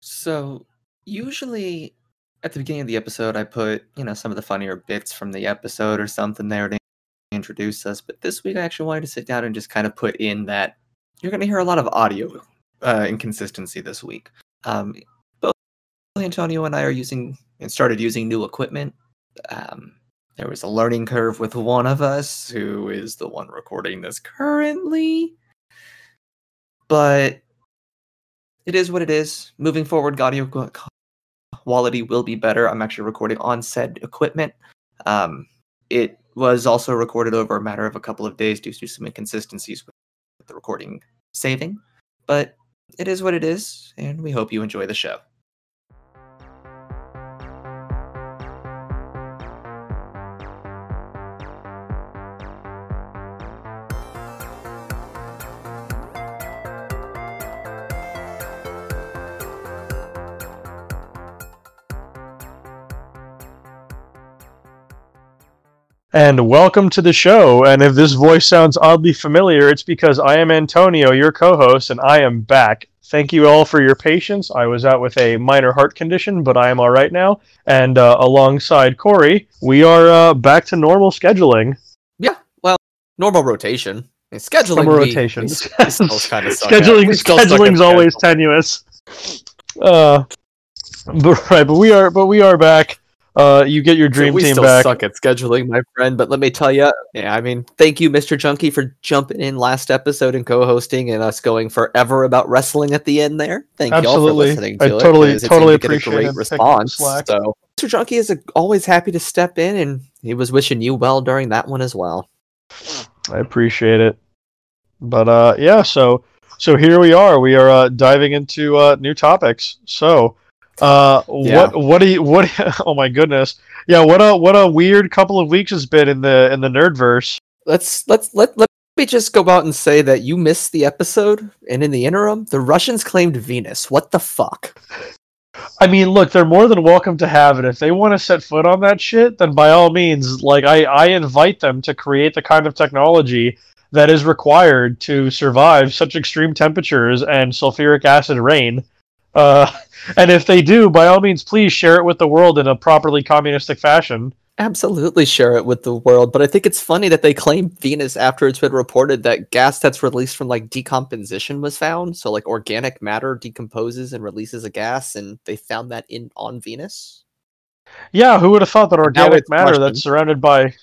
So usually at the beginning of the episode, I put you know some of the funnier bits from the episode or something there to introduce us. But this week, I actually wanted to sit down and just kind of put in that you're going to hear a lot of audio uh, inconsistency this week. Um, both Antonio and I are using and started using new equipment. Um, there was a learning curve with one of us, who is the one recording this currently. But it is what it is. Moving forward, audio quality will be better. I'm actually recording on said equipment. Um, it was also recorded over a matter of a couple of days due to some inconsistencies with the recording saving. But it is what it is, and we hope you enjoy the show. And welcome to the show. And if this voice sounds oddly familiar, it's because I am Antonio, your co host, and I am back. Thank you all for your patience. I was out with a minor heart condition, but I am all right now. And uh, alongside Corey, we are uh, back to normal scheduling. Yeah, well, normal rotation. scheduling. Normal rotation. kind of scheduling. Scheduling's always tenuous. Uh, but right, but we are, but we are back. Uh, you get your dream so we team still back. suck at scheduling, my friend. But let me tell you, yeah, I mean, thank you, Mr. Junkie, for jumping in last episode and co-hosting, and us going forever about wrestling at the end there. Thank you all for listening to I it. totally- it totally seemed to get appreciate a great response. So, Mr. Junkie is always happy to step in, and he was wishing you well during that one as well. I appreciate it. But uh, yeah, so so here we are. We are uh, diving into uh, new topics. So, uh, Yeah. what what do you what? Oh my goodness! Yeah, what a what a weird couple of weeks it's been in the in the nerdverse. Let's let's let let me just go out and say that you missed the episode, and in the interim, the Russians claimed Venus. What the fuck? I mean, look, they're more than welcome to have it. If they want to set foot on that shit, then by all means, like I, I invite them to create the kind of technology that is required to survive such extreme temperatures and sulfuric acid rain. Uh, and if they do, by all means, please share it with the world in a properly communistic fashion. Absolutely share it with the world, but I think it's funny that they claim Venus after it's been reported that gas that's released from like decomposition was found. So like organic matter decomposes and releases a gas, and they found that in on Venus. Yeah, who would have thought that organic matter that's surrounded by,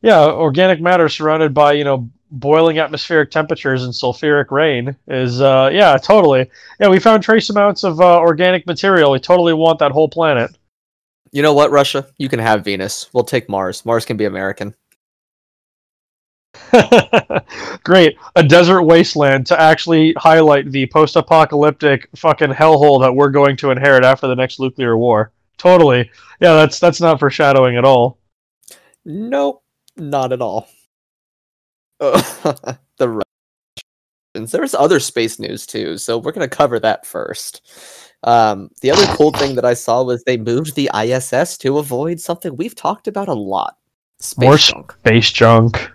yeah, organic matter surrounded by you know boiling atmospheric temperatures and sulfuric rain is, uh, yeah, totally. Yeah, we found trace amounts of uh, organic material. We totally want that whole planet. You know what, Russia? You can have Venus. We'll take Mars. Mars can be American. Great, a desert wasteland to actually highlight the post-apocalyptic fucking hellhole that we're going to inherit after the next nuclear war. Totally. Yeah, that's that's not foreshadowing at all. Nope, not at all. the Russians. There's other space news too, so we're gonna cover that first. Um, the other cool thing that I saw was they moved the ISS to avoid something we've talked about a lot: space More junk. Space junk.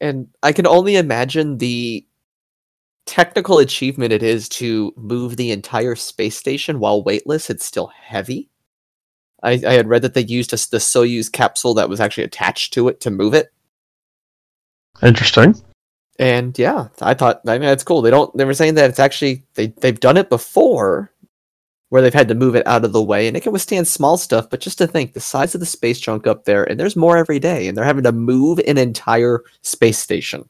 And I can only imagine the technical achievement it is to move the entire space station while weightless. It's still heavy. I, I had read that they used a, the Soyuz capsule that was actually attached to it to move it. Interesting. And yeah, I thought I mean that's cool. They don't they were saying that it's actually they they've done it before where they've had to move it out of the way and it can withstand small stuff, but just to think the size of the space junk up there and there's more every day and they're having to move an entire space station.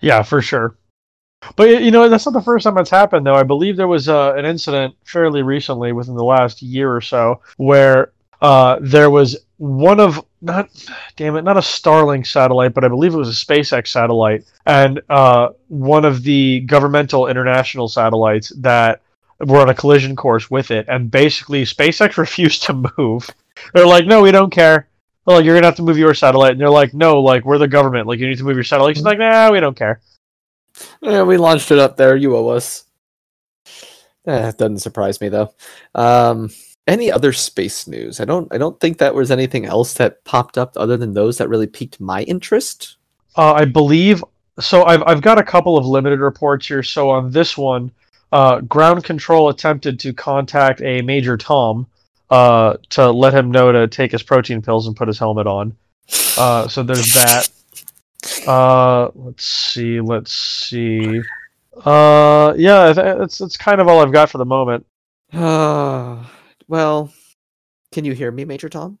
Yeah, for sure. But you know, that's not the first time it's happened, though. I believe there was uh, an incident fairly recently, within the last year or so, where uh, there was one of not, damn it, not a Starlink satellite, but I believe it was a SpaceX satellite, and uh, one of the governmental international satellites that were on a collision course with it, and basically SpaceX refused to move. They're like, no, we don't care. They're like, you're gonna have to move your satellite, and they're like, no, like we're the government, like you need to move your satellite. She's like, nah, we don't care. Yeah, we launched it up there. You owe us. Eh, doesn't surprise me though. Um, any other space news? I don't. I don't think that was anything else that popped up other than those that really piqued my interest. Uh, I believe so. I've I've got a couple of limited reports here. So on this one, uh, ground control attempted to contact a Major Tom uh, to let him know to take his protein pills and put his helmet on. Uh, so there's that. Uh, let's see. Let's see. Uh, yeah, that's that's kind of all I've got for the moment. Well, can you hear me, Major Tom?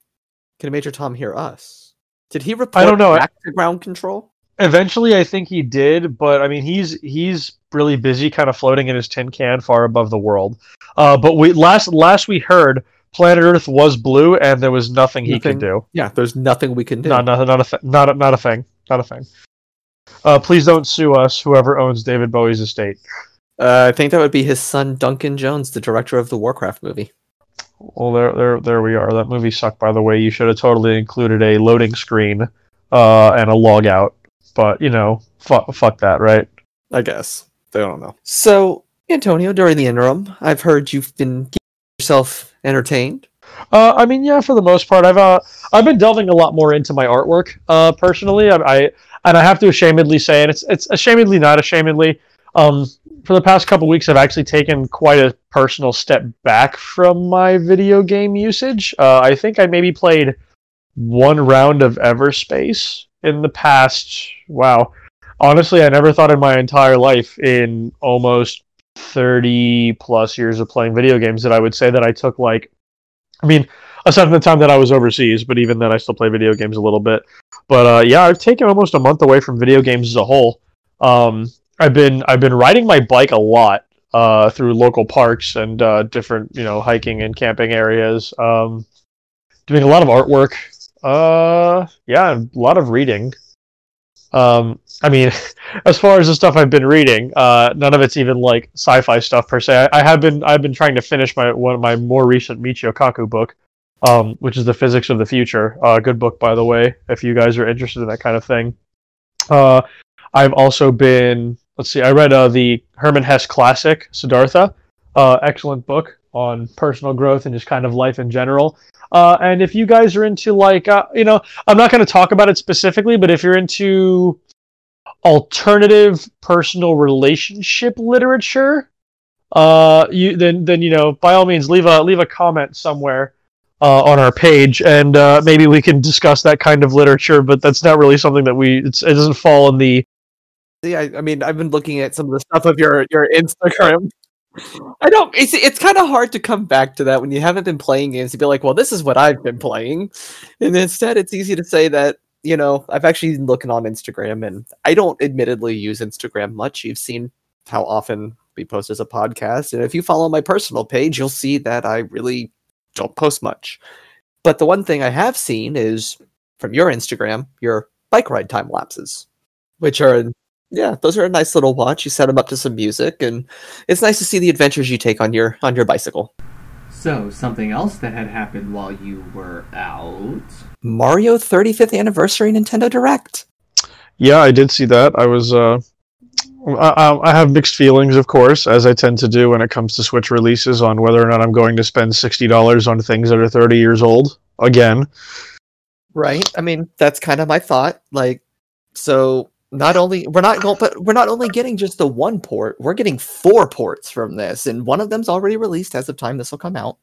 Can Major Tom hear us? Did he report I don't know. back to ground control? Eventually, I think he did, but I mean, he's he's really busy, kind of floating in his tin can far above the world. Uh, but we last last we heard, planet Earth was blue, and there was nothing he could do. Yeah, there's nothing we can do. Not not not a th- not a, not a thing. Not a thing. Uh, please don't sue us, whoever owns David Bowie's estate. Uh, I think that would be his son, Duncan Jones, the director of the Warcraft movie. Well, there, there, there we are. That movie sucked, by the way. You should have totally included a loading screen, uh, and a log out. But you know, fuck, fuck that, right? I guess. they don't know. So, Antonio, during the interim, I've heard you've been keeping yourself entertained. Uh, I mean, yeah, for the most part, I've uh, I've been delving a lot more into my artwork, uh, personally. I, I and I have to ashamedly say, and it's it's ashamedly not ashamedly. Um, for the past couple weeks, I've actually taken quite a personal step back from my video game usage. Uh, I think I maybe played one round of Everspace in the past. Wow, honestly, I never thought in my entire life, in almost thirty plus years of playing video games, that I would say that I took like I mean, aside from the time that I was overseas, but even then, I still play video games a little bit. But uh, yeah, I've taken almost a month away from video games as a whole. Um, I've been I've been riding my bike a lot uh, through local parks and uh, different you know hiking and camping areas. Um, doing a lot of artwork. Uh, yeah, a lot of reading. Um, I mean, as far as the stuff I've been reading, uh, none of it's even like sci-fi stuff per se. I, I have been I've been trying to finish my one of my more recent Michio Kaku book, um, which is the Physics of the Future. Uh, good book, by the way, if you guys are interested in that kind of thing. Uh, I've also been let's see, I read uh, the Hermann Hesse classic Siddhartha, uh, excellent book on personal growth and just kind of life in general. Uh, and if you guys are into like, uh, you know, I'm not going to talk about it specifically, but if you're into alternative personal relationship literature, uh, you then then you know by all means leave a leave a comment somewhere uh, on our page, and uh, maybe we can discuss that kind of literature. But that's not really something that we it doesn't fall in the See, I, I mean, I've been looking at some of the stuff of your your Instagram. I don't. It's it's kind of hard to come back to that when you haven't been playing games to be like, well, this is what I've been playing, and instead, it's easy to say that you know I've actually been looking on Instagram, and I don't admittedly use Instagram much. You've seen how often we post as a podcast, and if you follow my personal page, you'll see that I really don't post much. But the one thing I have seen is from your Instagram, your bike ride time lapses, which are yeah, those are a nice little watch. You set them up to some music, and it's nice to see the adventures you take on your on your bicycle. So, something else that had happened while you were out. Mario 35th anniversary Nintendo Direct. Yeah, I did see that. I was. Uh, I, I have mixed feelings, of course, as I tend to do when it comes to Switch releases, on whether or not I'm going to spend sixty dollars on things that are thirty years old again. Right. I mean, that's kind of my thought. Like, so not only we're not going, but we're not only getting just the one port. We're getting four ports from this, and one of them's already released as of time this will come out.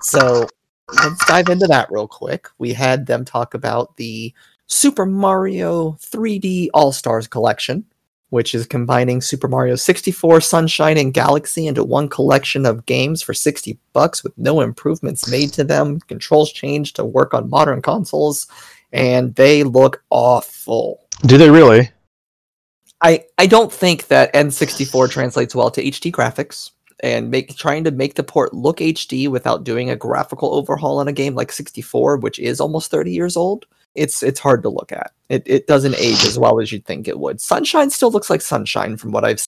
So let's dive into that real quick. We had them talk about the Super Mario 3D All Stars collection, which is combining Super Mario 64, Sunshine, and Galaxy into one collection of games for 60 bucks with no improvements made to them. Controls changed to work on modern consoles, and they look awful. Do they really? I, I don't think that N64 translates well to HD graphics and make trying to make the port look HD without doing a graphical overhaul on a game like 64, which is almost 30 years old. It's it's hard to look at. It it doesn't age as well as you'd think it would. Sunshine still looks like Sunshine from what I've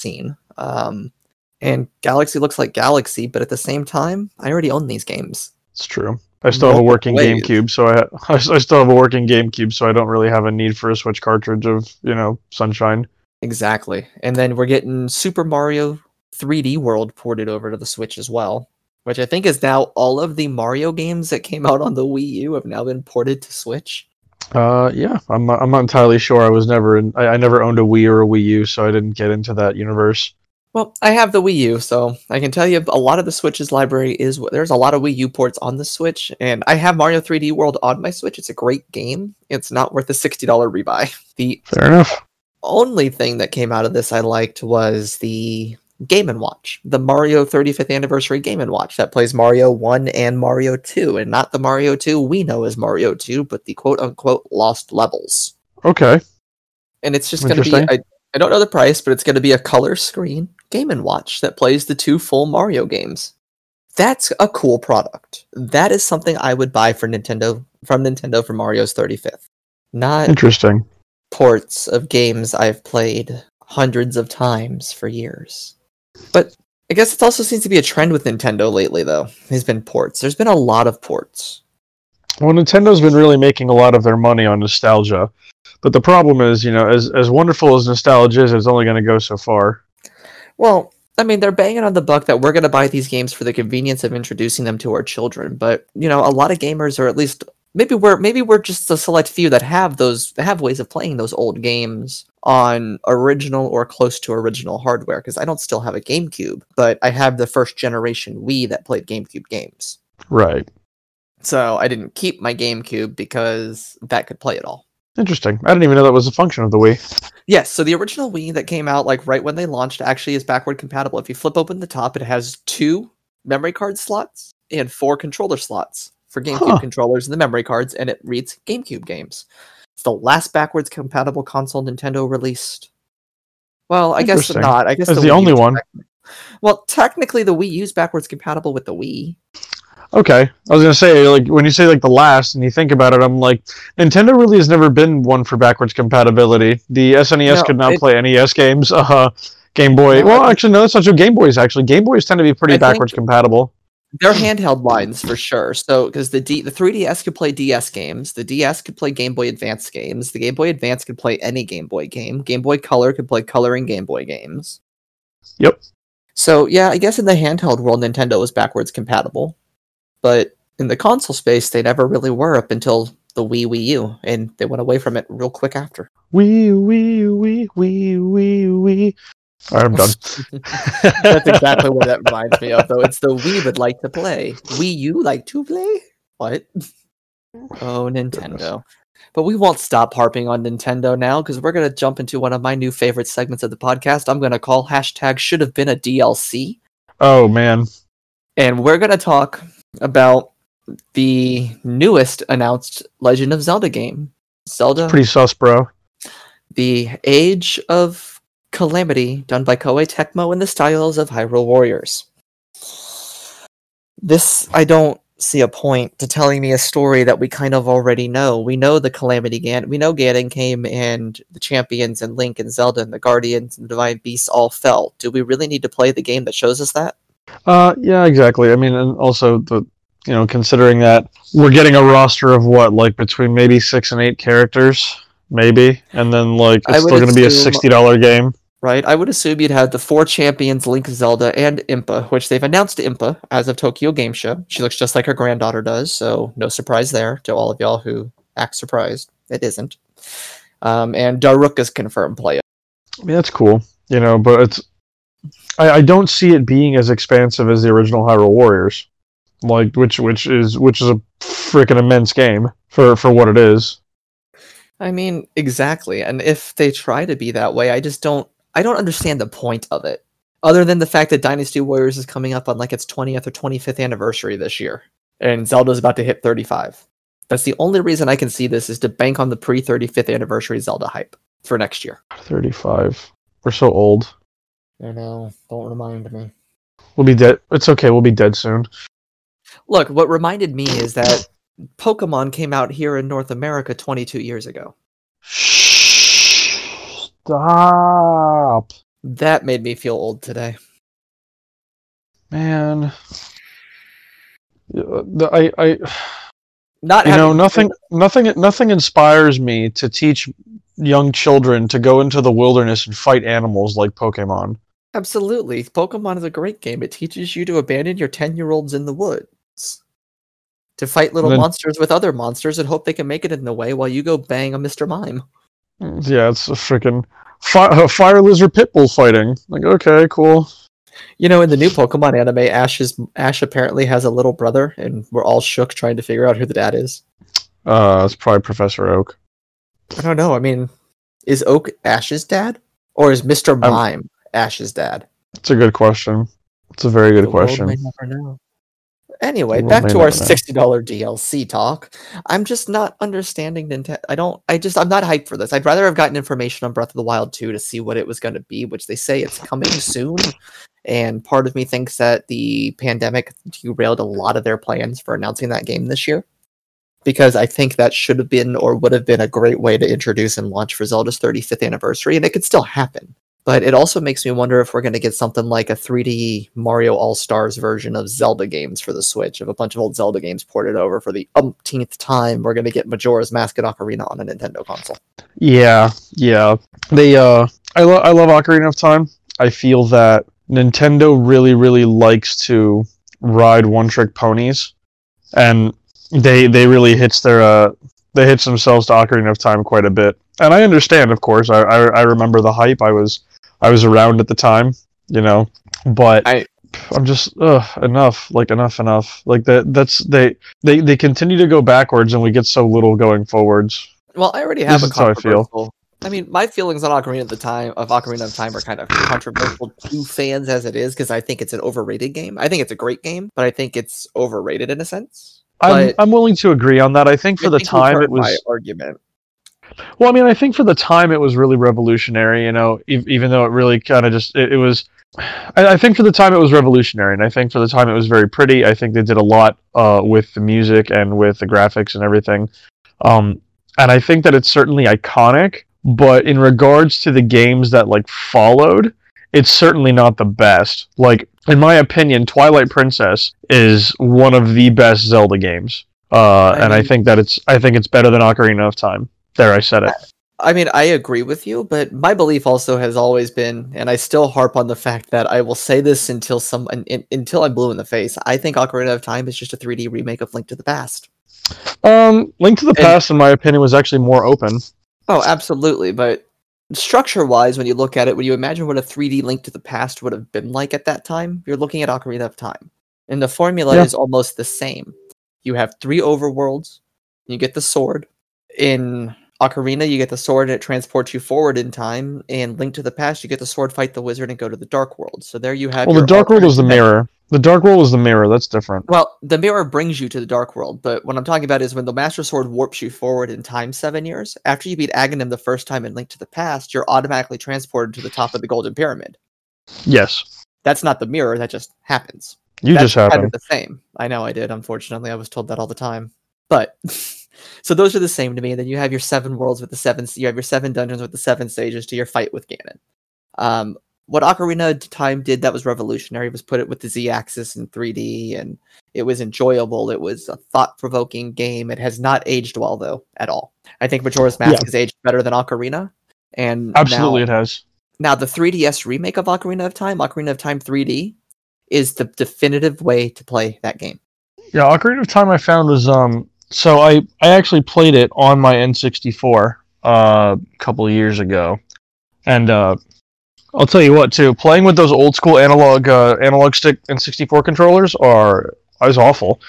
seen. Um, and Galaxy looks like Galaxy, but at the same time, I already own these games. It's true. I still have a working ways. GameCube, so I, I I still have a working GameCube, so I don't really have a need for a Switch cartridge of you know Sunshine. Exactly. And then we're getting Super Mario 3D World ported over to the Switch as well, which I think is now all of the Mario games that came out on the Wii U have now been ported to Switch. Uh, yeah, I'm not, I'm not entirely sure. I was never in, I, I never owned a Wii or a Wii U, so I didn't get into that universe. Well, I have the Wii U, so I can tell you a lot of the Switch's library is there's a lot of Wii U ports on the Switch, and I have Mario 3D World on my Switch. It's a great game. It's not worth a $60 rebuy. The Fair enough. only thing that came out of this I liked was the Game and Watch, the Mario 35th anniversary Game and Watch that plays Mario 1 and Mario 2, and not the Mario 2 we know as Mario 2, but the quote unquote lost levels. Okay. And it's just going to be I, I don't know the price, but it's going to be a color screen Game and Watch that plays the two full Mario games. That's a cool product. That is something I would buy for Nintendo from Nintendo for Mario's 35th. Not Interesting. ports of games I've played hundreds of times for years. But I guess it also seems to be a trend with Nintendo lately, though. There's been ports. There's been a lot of ports. Well, Nintendo's been really making a lot of their money on nostalgia, but the problem is, you know, as as wonderful as nostalgia is, it's only going to go so far. Well, I mean, they're banging on the buck that we're going to buy these games for the convenience of introducing them to our children. But you know, a lot of gamers are at least maybe we're maybe we're just a select few that have those have ways of playing those old games on original or close to original hardware. Because I don't still have a GameCube, but I have the first generation Wii that played GameCube games. Right. So I didn't keep my GameCube because that could play it all. Interesting. I didn't even know that was a function of the Wii. Yes, so the original Wii that came out like right when they launched actually is backward compatible. If you flip open the top, it has two memory card slots and four controller slots for GameCube Huh. controllers and the memory cards, and it reads GameCube games. It's the last backwards compatible console Nintendo released. Well, I guess not. I guess It's the Wii only one. Well, technically, the Wii U's backwards compatible with the Wii. Okay. I was going to say, like, when you say, like, the last, and you think about it, I'm like, Nintendo really has never been one for backwards compatibility. The SNES No, could not it- play NES games. Uh, Game Boy. No, well, actually, no, that's not true. Game Boys, actually. Game Boys tend to be pretty I backwards compatible. They're handheld lines for sure. So because the D, the 3DS could play DS games, the DS could play Game Boy Advance games, the Game Boy Advance could play any Game Boy game, Game Boy Color could play coloring Game Boy games. Yep. So yeah, I guess in the handheld world, Nintendo was backwards compatible, but in the console space, they never really were up until the Wii Wii U, and they went away from it real quick after. Wee, wee, wee, wee, wee, wee. All right, I'm done. That's exactly what that reminds me of, though. It's the we would like to play. Wii U like to play? What? Oh, Nintendo. But we won't stop harping on Nintendo now because we're going to jump into one of my new favorite segments of the podcast. I'm going to call hashtag should have been a DLC. Oh, man. And we're going to talk about the newest announced Legend of Zelda game Zelda, Pretty sus, bro. the Age of Calamity, done by Koei Tecmo in the styles of Hyrule Warriors. This, I don't see a point to telling me a story that we kind of already know. We know the Calamity Gan, we know Ganon came and the champions and Link and Zelda and the Guardians and the Divine Beasts all fell. Do we really need to play the game that shows us that? Uh, yeah, exactly. I mean, and also the, you know, considering that we're getting a roster of what, like between maybe six and eight characters, maybe, and then like it's still going to be a sixty dollar game. Right? I would assume you'd have the four champions, Link, Zelda, and Impa, which they've announced Impa as of Tokyo Game Show. She looks just like her granddaughter does, so no surprise there to all of y'all who act surprised. It isn't. Um, and Daruk is confirmed play. I mean, that's cool, you know, but it's I, I don't see it being as expansive as the original Hyrule Warriors, like which which is which is a freaking immense game for for what it is. I mean, exactly. And if they try to be that way, I just don't. I don't understand the point of it, other than the fact that Dynasty Warriors is coming up on like its 20th or 25th anniversary this year, and Zelda's about to hit 35. That's the only reason I can see this is to bank on the pre 35th anniversary Zelda hype for next year. Thirty five. We're so old. I know. Don't remind me. We'll be dead. It's okay. We'll be dead soon. Look, what reminded me is that Pokemon came out here in North America 22 years ago. Stop, That made me feel old today. man. Yeah, I I. Not you know having- nothing nothing nothing inspires me to teach young children to go into the wilderness and fight animals like pokemon Absolutely. Pokemon is a great game. It teaches you to abandon your 10 year olds in the woods, to fight little Then- monsters with other monsters and hope they can make it in the way while you go bang a Mr. Mime. Yeah, it's a freaking fi- uh, fire lizard pitbull fighting. Like, okay, cool. You know, in the new Pokemon anime, Ash's Ash apparently has a little brother, and we're all shook trying to figure out who the dad is. Uh, it's probably Professor Oak. I don't know. I mean, is Oak Ash's dad, or is Mister Mime Ash's dad? It's a good question. It's a very good The world question. may never know. Anyway, world back to our sixty dollar DLC talk. I'm just not understanding Nintendo. I don't. I just. I'm not hyped for this. I'd rather have gotten information on Breath of the Wild 2 to see what it was going to be, which they say it's coming soon. And part of me thinks that the pandemic derailed a lot of their plans for announcing that game this year. Because I think that should have been or would have been a great way to introduce and launch for Zelda's 35th anniversary, and it could still happen. But it also makes me wonder if we're going to get something like a 3D Mario All Stars version of Zelda games for the Switch, of a bunch of old Zelda games ported over for the umpteenth time. We're going to get Majora's Mask and Ocarina on a Nintendo console. Yeah, yeah. They uh I love I love Ocarina of Time. I feel that Nintendo really really likes to ride one trick ponies and they they really hits their uh they hitch themselves to Ocarina of Time quite a bit. And I understand, of course. I I, I remember the hype. I was I was around at the time, you know. But I- I'm just ugh, enough, like enough, enough. Like that. That's they, they they continue to go backwards, and we get so little going forwards. Well, I already have This a how I feel. controversial. I mean, my feelings on Ocarina of the Time of Ocarina of Time are kind of controversial to fans as it is because I think it's an overrated game. I think it's a great game, but I think it's overrated in a sense. I'm But- I'm willing to agree on that. I think for the time it was my argument. Well. I mean, I think for the time it was really revolutionary. You know, e- even though it really kind of just it, it was. I, I think for the time it was revolutionary, and I think for the time it was very pretty. I think they did a lot uh, with the music and with the graphics and everything. Um, and I think that it's certainly iconic. But in regards to the games that like followed, it's certainly not the best. Like in my opinion, Twilight Princess is one of the best Zelda games. Uh, I and I think that it's I think it's better than Ocarina of Time. There, I said it. I mean, I agree with you, but my belief also has always been, and I still harp on the fact that I will say this until some un, un- until I'm blue in the face. I think Ocarina of Time is just a 3D remake of Link to the Past. Um, Link to the And- Past, in my opinion, was actually more open. Oh, absolutely. But structure wise, when you look at it, when you imagine what a 3D Link to the Past would have been like at that time, you're looking at Ocarina of Time. And the formula Yeah. is almost the same. You have three overworlds, you get the sword. In Ocarina, you get the sword and it transports you forward in time. And Link to the Past, you get the sword, fight the wizard, and go to the Dark World. So there you have Well, the Dark World was the mirror. The Dark World was the mirror. That's different. Well, the mirror brings you to the Dark World, but what I'm talking about is when the Master Sword warps you forward in time seven years. After you beat Aghanim the first time in Link to the Past, you're automatically transported to the top of the Golden Pyramid. Yes, That's not the mirror; that just happens. you That's just kind happened. of the same. I know I did. Unfortunately, I was told that all the time. But so those are the same to me. And then you have your seven worlds with the seven. You have your seven dungeons with the seven stages to your fight with Ganon. Um, what Ocarina of Time did that was revolutionary was put it with the Z-axis in 3D, and it was enjoyable. It was a thought-provoking game. It has not aged well though at all. I think Majora's Mask Yeah. has aged better than Ocarina. And Absolutely, now- it has. now, the 3DS remake of Ocarina of Time, Ocarina of Time 3D, is the definitive way to play that game. Yeah, Ocarina of Time I found was um. So I I actually played it on my N64 uh, a couple years ago, and uh, I'll tell you what too. Playing with those old school analog uh, analog stick N64 controllers are is awful.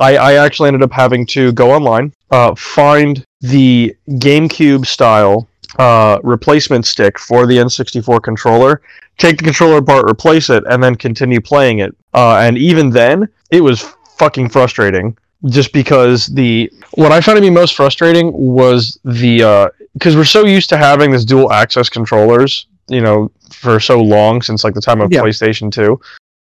I, I actually ended up having to go online, uh, find the GameCube style uh, replacement stick for the N64 controller, take the controller apart, replace it, and then continue playing it. Uh, and even then, it was fucking frustrating. Just because the what I found to be most frustrating was the uh, because we're so used to having this dual access controllers, you know, for so long since like the time of Yeah. PlayStation Two,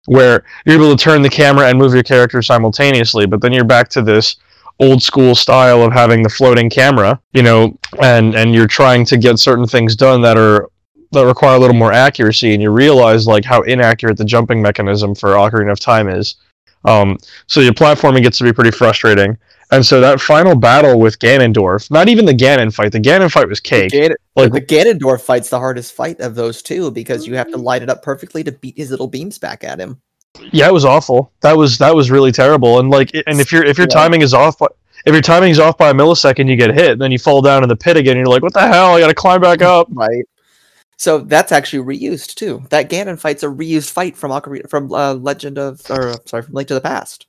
where you're able to turn the camera and move your character simultaneously. But then you're back to this old school style of having the floating camera, you know, and and you're trying to get certain things done that are that require a little more accuracy, and you realize like how inaccurate the jumping mechanism for Ocarina of Time is. Um, so your platforming gets to be pretty frustrating. And so that final battle with Ganondorf, not even the Ganon fight, the Ganon fight was cake. Gan- Like the Ganondorf fight's the hardest fight of those two because you have to light it up perfectly to beat his little beams back at him. Yeah, it was awful. That was that was really terrible. And like, and if your if your Yeah. timing is off, if your timing's off by a millisecond, you get hit, and then you fall down in the pit again. And you're like, "What the hell? I got to climb back up." Right. So that's actually reused too. That Ganon fight's a reused fight from Ocarina, from uh, Legend of, or sorry, from Link to the Past.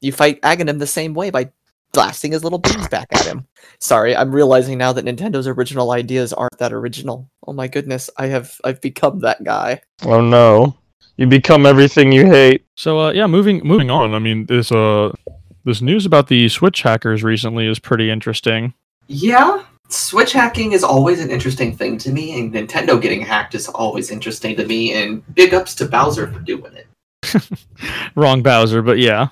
You fight Aghanim the same way by blasting his little beams back at him. Sorry, I'm realizing now that Nintendo's original ideas aren't that original. Oh my goodness, I have I've become that guy. Oh no, you become everything you hate. So uh, yeah, moving moving on. I mean, this uh this news about the Switch hackers recently is pretty interesting. Yeah, Switch hacking is always an interesting thing to me, and Nintendo getting hacked is always interesting to me. And big ups to Bowser for doing it. Wrong Bowser, but yeah.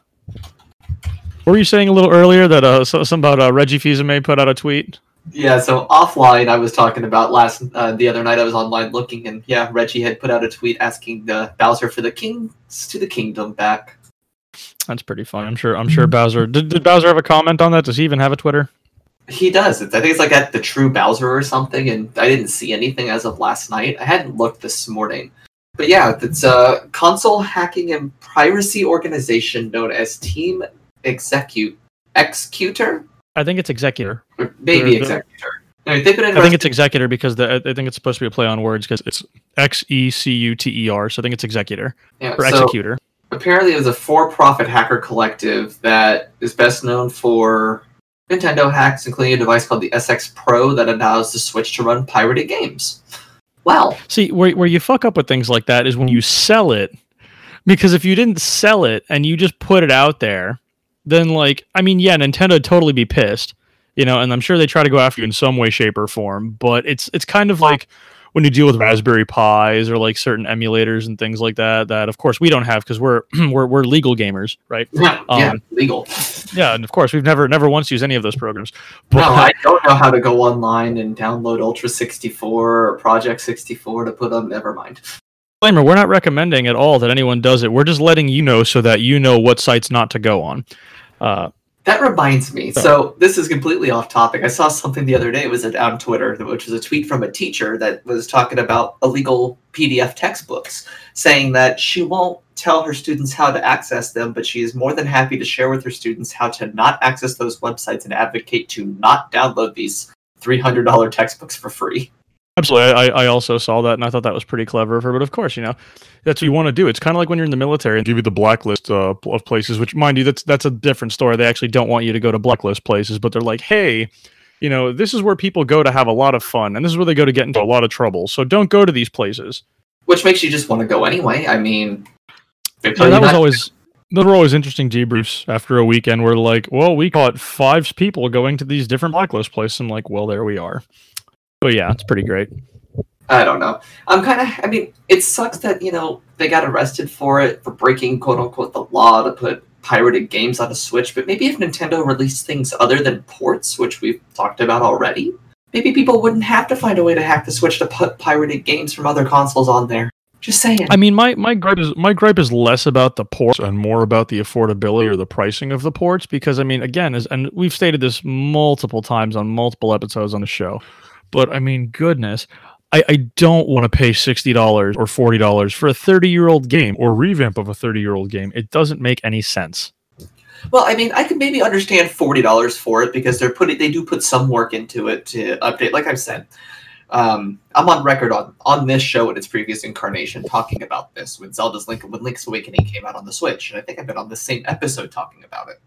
What were you saying a little earlier that uh so, something about uh, Reggie Fils-Aimé put out a tweet? Yeah, so offline, I was talking about last uh, the other night. I was online looking, and yeah, Reggie had put out a tweet asking the Bowser for the kings to the kingdom back. That's pretty fun. I'm sure. I'm sure Bowser. Did, did Bowser have a comment on that? Does he even have a Twitter? He does. It's, I think it's like at the True Bowser or something, and I didn't see anything as of last night. I hadn't looked this morning, but yeah, it's a console hacking and piracy organization known as Team Execute Executor, I think it's Executor. or maybe They're- they're- Executor. I mean, I think it's Executor because the, I think it's supposed to be a play on words because it's X E C U T E R. So I think it's Executor yeah, or so- Executor. apparently it was a for-profit hacker collective that is best known for Nintendo hacks, including a device called the SX Pro that allows the Switch to run pirated games. Well, See, where where you fuck up with things like that is when you sell it, because if you didn't sell it and you just put it out there, then like I mean, yeah, Nintendo would totally be pissed, you know, and I'm sure they try to go after you in some way, shape, or form. But it's it's kind of like when you deal with Raspberry Pis or like certain emulators and things like that. That of course we don't have because we're we're we're legal gamers, right? yeah, yeah, Um, legal. Yeah, and of course we've never never once used any of those programs. No, I don't know how to go online and download Ultra 64 or Project 64 to put on. Never mind. disclaimer we're not recommending at all that anyone does it we're just letting you know so that you know what sites not to go on uh, That reminds me. So this is completely off topic. I saw something the other day. It was on Twitter, which was a tweet from a teacher that was talking about illegal PDF textbooks, saying that she won't tell her students how to access them, but she is more than happy to share with her students how to not access those websites and advocate to not download these three hundred dollar textbooks for free. Absolutely I, I also saw that and i thought that was pretty clever of her but of course you know that's what you want to do it's kind of like when you're in the military and give you the blacklist uh, of places which mind you that's that's a different story they actually don't want you to go to blacklist places but they're like hey you know this is where people go to have a lot of fun and this is where they go to get into a lot of trouble so don't go to these places Which makes you just want to go anyway. I mean, Yeah, that was not- always those were always interesting debriefs after a weekend where like, well, we caught five people going to these different blacklist places. I'm like, well, there we are. But yeah, it's pretty great. I don't know. I'm kind of. I mean, it sucks that you know they got arrested for it for breaking quote unquote the law to put pirated games on the Switch. But maybe if Nintendo released things other than ports, which we've talked about already, maybe people wouldn't have to find a way to hack the Switch to put pirated games from other consoles on there. Just saying. I mean, my my gripe is my gripe is less about the ports and more about the affordability or the pricing of the ports because I mean, again, as and we've stated this multiple times on multiple episodes on the show, but I mean, goodness. I, I don't want to pay sixty dollars or forty dollars for a thirty-year-old game or revamp of a thirty-year-old game. It doesn't make any sense. Well, I mean, I could maybe understand forty dollars for it because they're putting they do put some work into it to update. Like I've said, um, I'm on record on on this show in its previous incarnation talking about this when Zelda's Link when Link's Awakening came out on the Switch, and I think I've been on the same episode talking about it.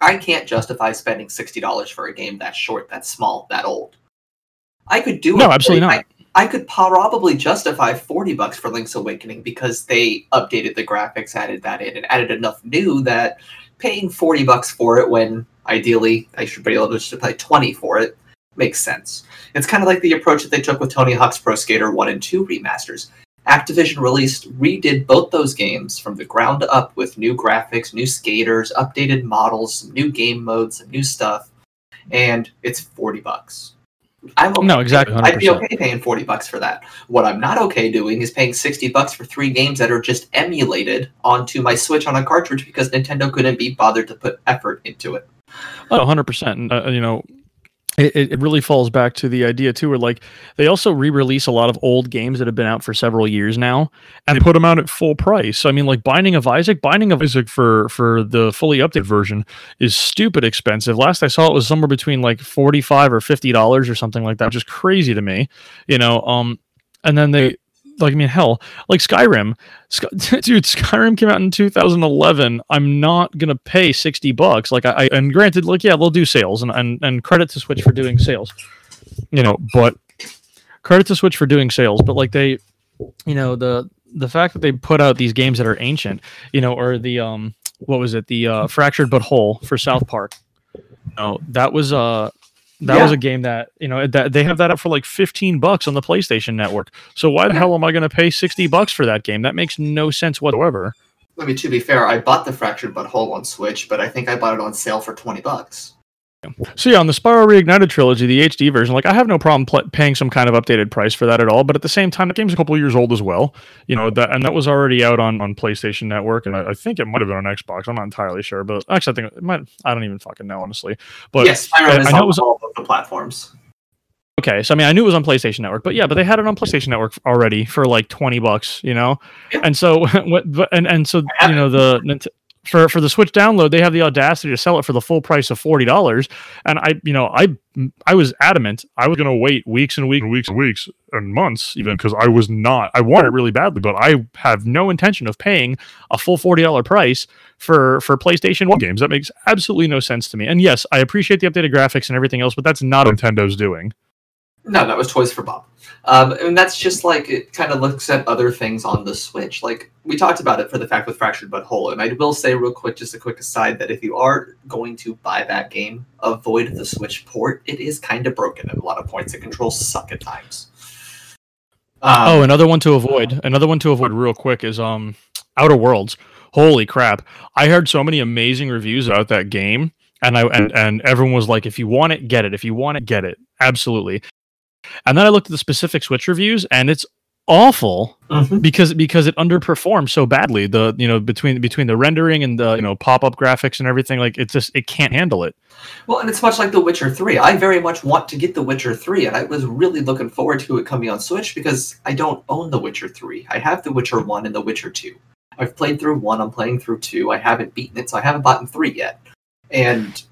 I can't justify spending sixty dollars for a game that short, that small, that old. I could do it. No, it. absolutely I- not. I could probably justify 40 bucks for Link's Awakening because they updated the graphics, added that in, and added enough new that paying 40 bucks for it when ideally I should be able to just pay 20 for it makes sense. It's kind of like the approach that they took with Tony Hawk's Pro Skater 1 and 2 remasters. Activision released, redid both those games from the ground up with new graphics, new skaters, updated models, some new game modes, some new stuff, and it's 40 bucks. I'm okay. No, exactly, I'd be okay paying 40 bucks for that. What I'm not okay doing is paying 60 bucks for three games that are just emulated onto my Switch on a cartridge because Nintendo couldn't be bothered to put effort into it. Oh, 100%. Uh, you know, it, it really falls back to the idea too where like they also re-release a lot of old games that have been out for several years now and put them out at full price. So i mean like binding of isaac binding of isaac for for the fully updated version is stupid expensive. Last i saw it was somewhere between like 45 or 50 dollars or something like that which is crazy to me you know um and then they like I mean, hell, like Skyrim, Sky, dude, Skyrim came out in 2011. I'm not gonna pay 60 bucks. Like I, I and granted, like yeah, they'll do sales, and, and and credit to Switch for doing sales, you know. But credit to Switch for doing sales, but like they, you know, the the fact that they put out these games that are ancient, you know, or the um, what was it, the uh, Fractured But Whole for South Park. No, that was uh that was a game that you know that they have that up for like 15 bucks on the PlayStation Network. So why the hell am I going to pay 60 bucks for that game? That makes no sense whatsoever. I mean, to be fair, I bought the Fractured But Whole on Switch, but I think I bought it on sale for twenty bucks. So yeah, on the Spyro Reignited trilogy, the HD version, like I have no problem pl- paying some kind of updated price for that at all. But at the same time, the game's a couple years old as well. You know that, and that was already out on on PlayStation Network, and I, I think it might have been on Xbox. I'm not entirely sure, but actually, I think it might. I don't even fucking know honestly. But yes, Spyro I- is I know on it was- all of the platforms. Okay, so I mean, I knew it was on PlayStation Network, but yeah, but they had it on PlayStation Network already for like twenty bucks, you know. And so, what? And and so you know the for for the Switch download, they have the audacity to sell it for the full price of forty dollars. And I, you know, I I was adamant I was gonna wait weeks and weeks and weeks and weeks and months even because I was not. I want it really badly, but I have no intention of paying a full forty dollar price for for PlayStation One games. That makes absolutely no sense to me. And yes, I appreciate the updated graphics and everything else, but that's not Nintendo's doing. No, that was Toys for Bob. Um, and that's just like it kind of looks at other things on the Switch. Like we talked about it for the fact with Fractured But Whole. And I will say real quick, just a quick aside, that if you are going to buy that game, avoid the Switch port. It is kind of broken at a lot of points. The controls suck at times. Um, Oh, another one to avoid. Another one to avoid real quick is um Outer Worlds. Holy crap. I heard so many amazing reviews about that game and I and, and everyone was like if you want it get it. If you want it get it. Absolutely. And then I looked at the specific Switch reviews and it's awful mhm. because because it underperformed so badly. The you know between between the rendering and the you know pop-up graphics and everything like it just it can't handle it. Well, and it's much like The Witcher 3. I very much want to get The Witcher 3, and I was really looking forward to it coming on Switch because I don't own The Witcher 3. I have The Witcher 1 and The Witcher 2. I've played through 1, I'm playing through 2. I haven't beaten it, so I haven't bought 3 yet. And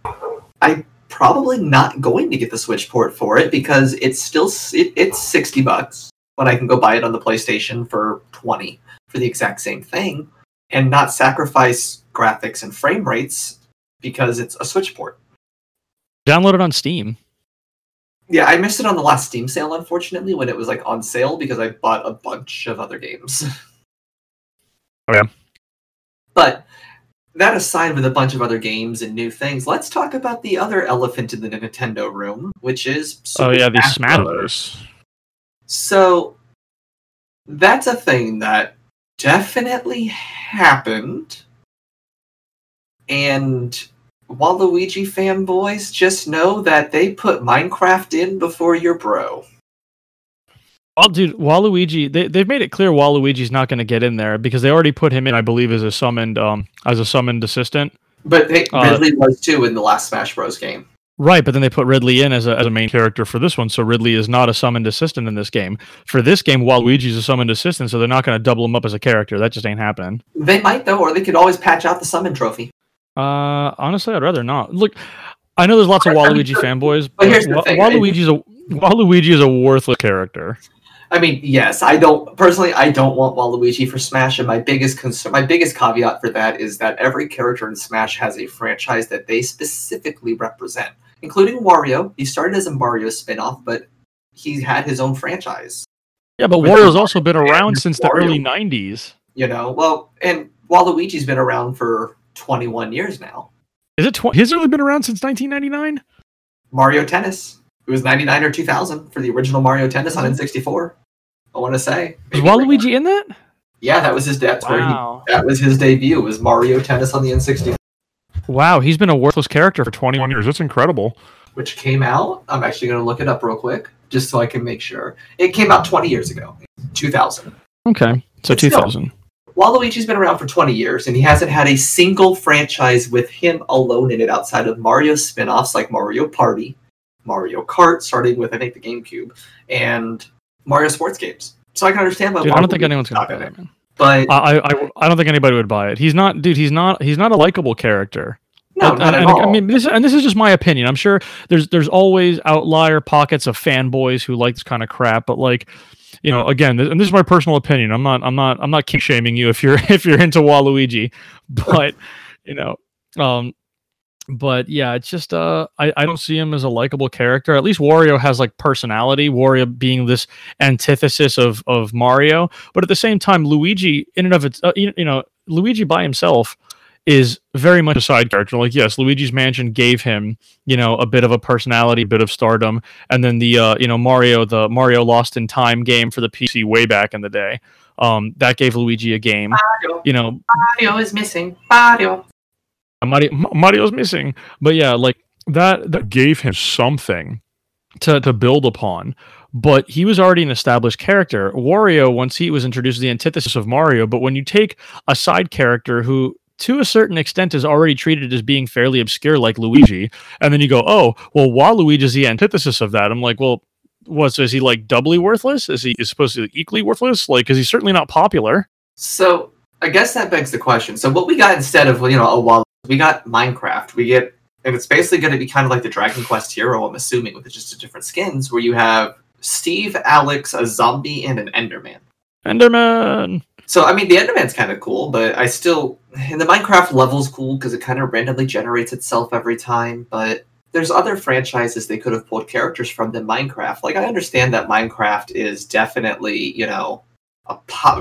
I'm probably not going to get the Switch port for it because it's still it, it's 60 bucks when I can go buy it on the PlayStation for 20 for the exact same thing and not sacrifice graphics and frame rates because it's a Switch port. Download it on Steam. Yeah, I missed it on the last Steam sale, unfortunately, when it was like on sale because I bought a bunch of other games. Oh, yeah. But that aside with a bunch of other games and new things, let's talk about the other elephant in the Nintendo room, which is Oh yeah, the Smash Smash Bros. Bros. So that's a thing that definitely happened. And Waluigi fanboys just know that they put Minecraft in before your bro. Well, dude, Waluigi, they, they've made it clear Waluigi's not going to get in there because they already put him in, I believe, as a summoned, um, as a summoned assistant. But they, Uh, Ridley was too in the last Smash Bros. game. Right, but then they put Ridley in as a, as a main character for this one, so Ridley is not a summoned assistant in this game. For this game, Waluigi's a summoned assistant, so they're not going to double him up as a character. That just ain't happening. They might though, or they could always patch out the summon trophy. Uh, honestly, I'd rather not. Look, I know there's lots of I mean, Waluigi fanboys, but but here's the Wa- thing, Waluigi's a Waluigi is a worthless character. I mean, yes, I don't personally. I don't want Waluigi for Smash, and my biggest concern, my biggest caveat for that is that every character in Smash has a franchise that they specifically represent, including Wario. He started as a Mario spin-off, but he had his own franchise. Yeah, but But Wario's also been around and since the early '90s. You know, well, and Waluigi's been around for 21 years now. Is it? Tw- he's only been around since 1999. Mario Tennis. It was 99 or 2000 for the original Mario Tennis on mm-hmm. N64. I want to say. Is Maybe- Waluigi in that? Yeah, that was his. That's where he. That was his debut. Was Mario Tennis on the N64. Wow, he's been a worthless character for 21 years. That's incredible. which came out. I'm actually going to look it up real quick just so I can make sure. It came out 20 years ago, 2000. Okay, so But still. 2000. Waluigi's been around for 20 years and he hasn't had a single franchise with him alone in it outside of Mario spin offs like Mario Party Mario Kart, starting with I think the GameCube, and Mario sports games. So I can understand why. Dude, I don't think anyone's gonna buy that, it. man. But I, I, I don't think anybody would buy it. He's not, dude. He's not. He's not a likable character. no, And- not and, at all. I mean, this and this is just my opinion. I'm sure there's there's always outlier pockets of fanboys who like this kind of crap, but like, you know, again, th- and this is my personal opinion. I'm not I'm not I'm not king shaming you if you're if you're into Waluigi, but you know, um, but yeah, it's just uh, I I don't see him as a likable character. At least Wario has like personality. Wario being this antithesis of of Mario, but at the same time, Luigi in and of its uh, you you know Luigi by himself is very much a side character. Like, yes, Luigi's Mansion gave him, you know, a bit of a personality, a bit of stardom, and then the, uh, you know, Mario, the Mario Lost in Time game for the PC way back in the day, um, that gave Luigi a game. Mario, You know, Mario is missing. Mario. Uh, Mario, Mario's missing, but yeah, like that that gave him something to to build upon. But he was already an established character. Wario, once he was introduced, is the antithesis of Mario. But when you take a side character who, to a certain extent, is already treated as being fairly obscure, like Luigi, and then you go, "Oh, well, Waluigi is the antithesis of that." I'm like, "Well, what? So is he like doubly worthless? Is he is supposed to be equally worthless? Like, because he's certainly not popular." So I guess that begs the question. So what we got instead of you know a wall, we got Minecraft. We get and it's basically going to be kind of like the Dragon Quest hero. I'm assuming with just different skins, where you have Steve, Alex, a zombie, and an Enderman. Enderman. So I mean, the Enderman's kind of cool, but I still and the Minecraft level's cool because it kind of randomly generates itself every time. But there's other franchises they could have pulled characters from than Minecraft. Like I understand that Minecraft is definitely you know a